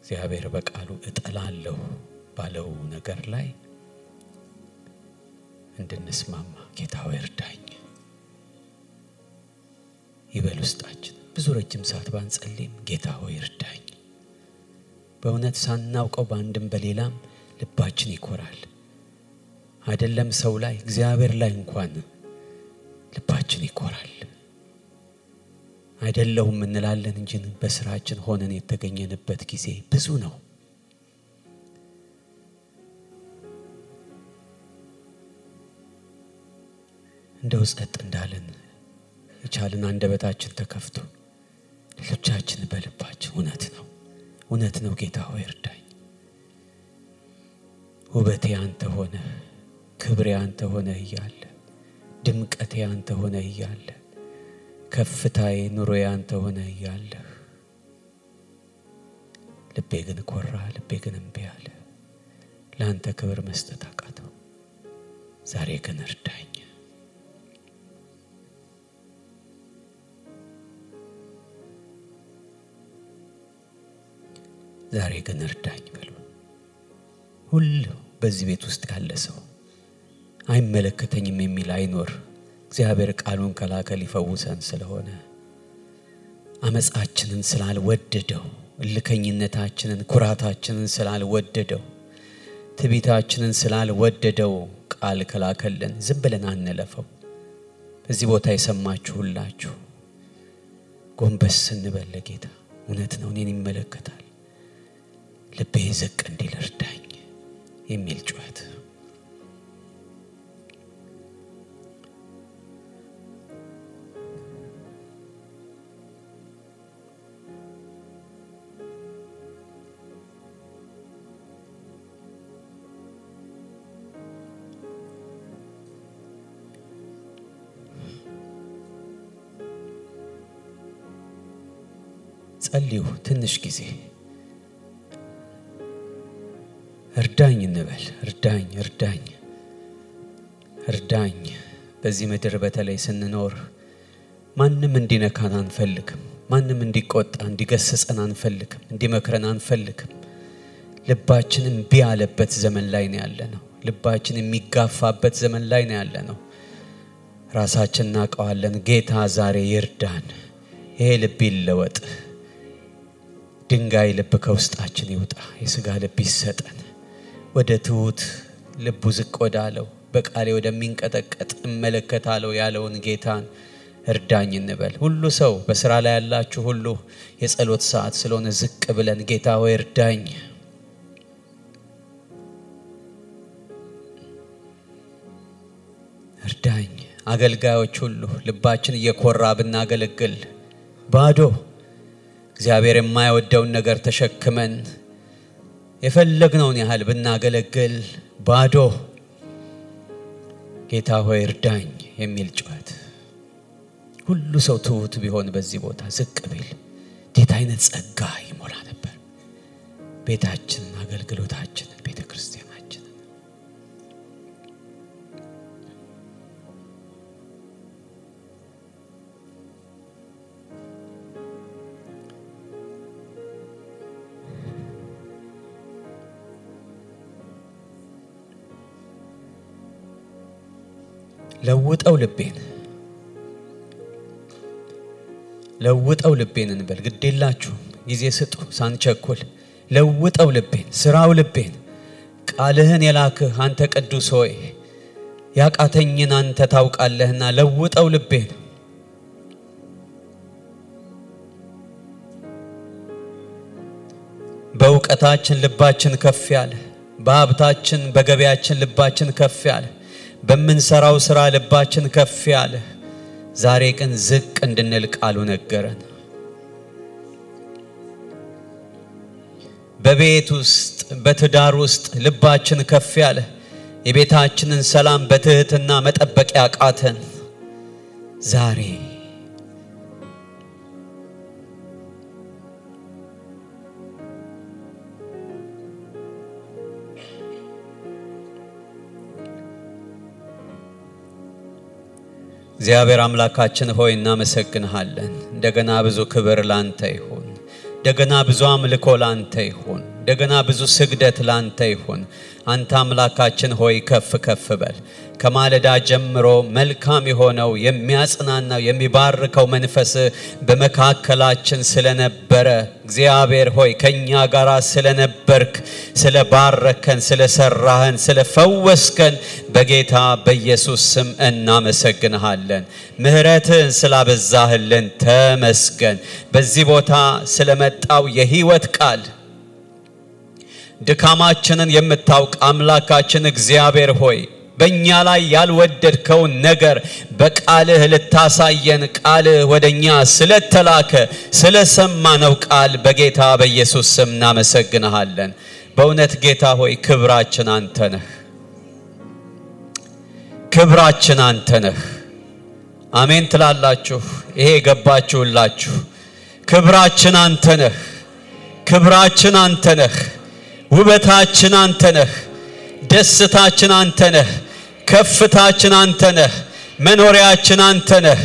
እግዚአብሔር በቃሉ እጠላለሁ ባለው ነገር ላይ እንድንስማማ ጌታ እርዳኝ። ይበል ውስጣችን። ብዙ ረጅም ሰዓት ባንጸልይም ጌታ ሆይ እርዳኝ። በእውነት ሳናውቀው በአንድም በሌላም ልባችን ይኮራል። አይደለም ሰው ላይ እግዚአብሔር ላይ እንኳን ልባችን ይኮራል። አይደለሁም እንላለን እንጂ በስራችን ሆነን የተገኘንበት ጊዜ ብዙ ነው እንደው ጸጥ እንዳለን የቻልን አንደበታችን ተከፍቶ ሌሎቻችን በልባችን እውነት ነው እውነት ነው ጌታ ሆይ እርዳኝ። ውበቴ አንተ ሆነ ክብሬ አንተ ሆነ እያለ ድምቀቴ አንተ ሆነ እያለ ከፍታዬ ኑሮዬ አንተ ሆነ እያለህ ልቤ ግን ኮራ ልቤ ግን እምቢ አለ። ለአንተ ክብር መስጠት አቃተው። ዛሬ ግን እርዳኝ ዛሬ ግን እርዳኝ በሉ። ሁሉ በዚህ ቤት ውስጥ ያለ ሰው አይመለከተኝም የሚል አይኖር። እግዚአብሔር ቃሉን ከላከ ሊፈውሰን ስለሆነ አመፃችንን ስላልወደደው እልከኝነታችንን ኩራታችንን ስላልወደደው ትቢታችንን ስላልወደደው ቃል ከላከልን ዝም ብለን አንለፈው። በዚህ ቦታ የሰማችሁ ሁላችሁ ጎንበስ ስንበል ለጌታ እውነት ነው እኔን ይመለከታል ልቤ ዘቅ እንዲል እርዳኝ የሚል ጩኸት። ጸልዩ ትንሽ ጊዜ። እርዳኝ እንበል። እርዳኝ፣ እርዳኝ፣ እርዳኝ። በዚህ ምድር በተለይ ስንኖር ማንም እንዲነካን አንፈልግም። ማንም እንዲቆጣ እንዲገስጸን አንፈልግም። እንዲመክረን አንፈልግም። ልባችን እምቢ ያለበት ዘመን ላይ ነው ያለ ነው። ልባችን የሚጋፋበት ዘመን ላይ ነው ያለ ነው። ራሳችን እናውቀዋለን። ጌታ ዛሬ ይርዳን። ይሄ ልብ ይለወጥ። ድንጋይ ልብ ከውስጣችን ይውጣ። የስጋ ልብ ይሰጠን። ወደ ትሁት ልቡ ዝቅ ወዳለው በቃሌ ወደሚንቀጠቀጥ እመለከታለሁ ያለውን ጌታን እርዳኝ እንበል። ሁሉ ሰው በስራ ላይ ያላችሁ ሁሉ የጸሎት ሰዓት ስለሆነ ዝቅ ብለን ጌታ ሆይ እርዳኝ እርዳኝ። አገልጋዮች ሁሉ ልባችን እየኮራ ብናገለግል ባዶ እግዚአብሔር የማይወደውን ነገር ተሸክመን የፈለግነውን ያህል ብናገለግል ባዶ ጌታ ሆይ እርዳኝ የሚል ጩኸት ሁሉ ሰው ትሁት ቢሆን በዚህ ቦታ ዝቅ ቢል እንዴት አይነት ጸጋ ይሞላ ነበር ቤታችንን፣ አገልግሎታችንን፣ ቤተ ክርስቲያናችንን። ለውጠው ልቤን ለውጠው ልቤን እንበል። ግዴላችሁም ጊዜ ስጡ ሳንቸኩል። ለውጠው ልቤን፣ ስራው ልቤን። ቃልህን የላክህ አንተ ቅዱስ ሆይ ያቃተኝን አንተ ታውቃለህና ለውጠው ልቤን። በእውቀታችን ልባችን ከፍ ያለ፣ በሀብታችን በገበያችን ልባችን ከፍ ያለ፣ በምንሰራው ስራ ልባችን ከፍ ያለ። ዛሬ ግን ዝቅ እንድንል ቃሉ ነገረን። በቤት ውስጥ በትዳር ውስጥ ልባችን ከፍ ያለ። የቤታችንን ሰላም በትህትና መጠበቅ ያቃተን። ዛሬ እግዚአብሔር አምላካችን ሆይ እናመሰግንሃለን። እንደገና ብዙ ክብር ላንተ ይሁን። እንደገና ብዙ አምልኮ ላንተ ይሁን። እንደገና ብዙ ስግደት ላንተ ይሁን። አንተ አምላካችን ሆይ ከፍ ከፍ በል። ከማለዳ ጀምሮ መልካም የሆነው የሚያጽናናው የሚባርከው መንፈስ በመካከላችን ስለነበረ እግዚአብሔር ሆይ ከኛ ጋር ስለነበርክ ስለባረከን፣ ስለሰራህን፣ ስለፈወስከን በጌታ በኢየሱስ ስም እናመሰግንሃለን። ምሕረትህን ስላበዛህልን ተመስገን። በዚህ ቦታ ስለመጣው የህይወት ቃል ድካማችንን የምታውቅ አምላካችን እግዚአብሔር ሆይ በእኛ ላይ ያልወደድከውን ነገር በቃልህ ልታሳየን ቃልህ ወደ እኛ ስለተላከ ስለሰማነው ቃል በጌታ በኢየሱስ ስም እናመሰግንሃለን። በእውነት ጌታ ሆይ ክብራችን አንተ ነህ። ክብራችን አንተ ነህ። አሜን ትላላችሁ። ይሄ የገባችሁላችሁ ክብራችን አንተ ነህ። ክብራችን አንተ ነህ። ውበታችን አንተ ነህ። ደስታችን አንተ ነህ። ከፍታችን አንተ ነህ። መኖሪያችን አንተ ነህ።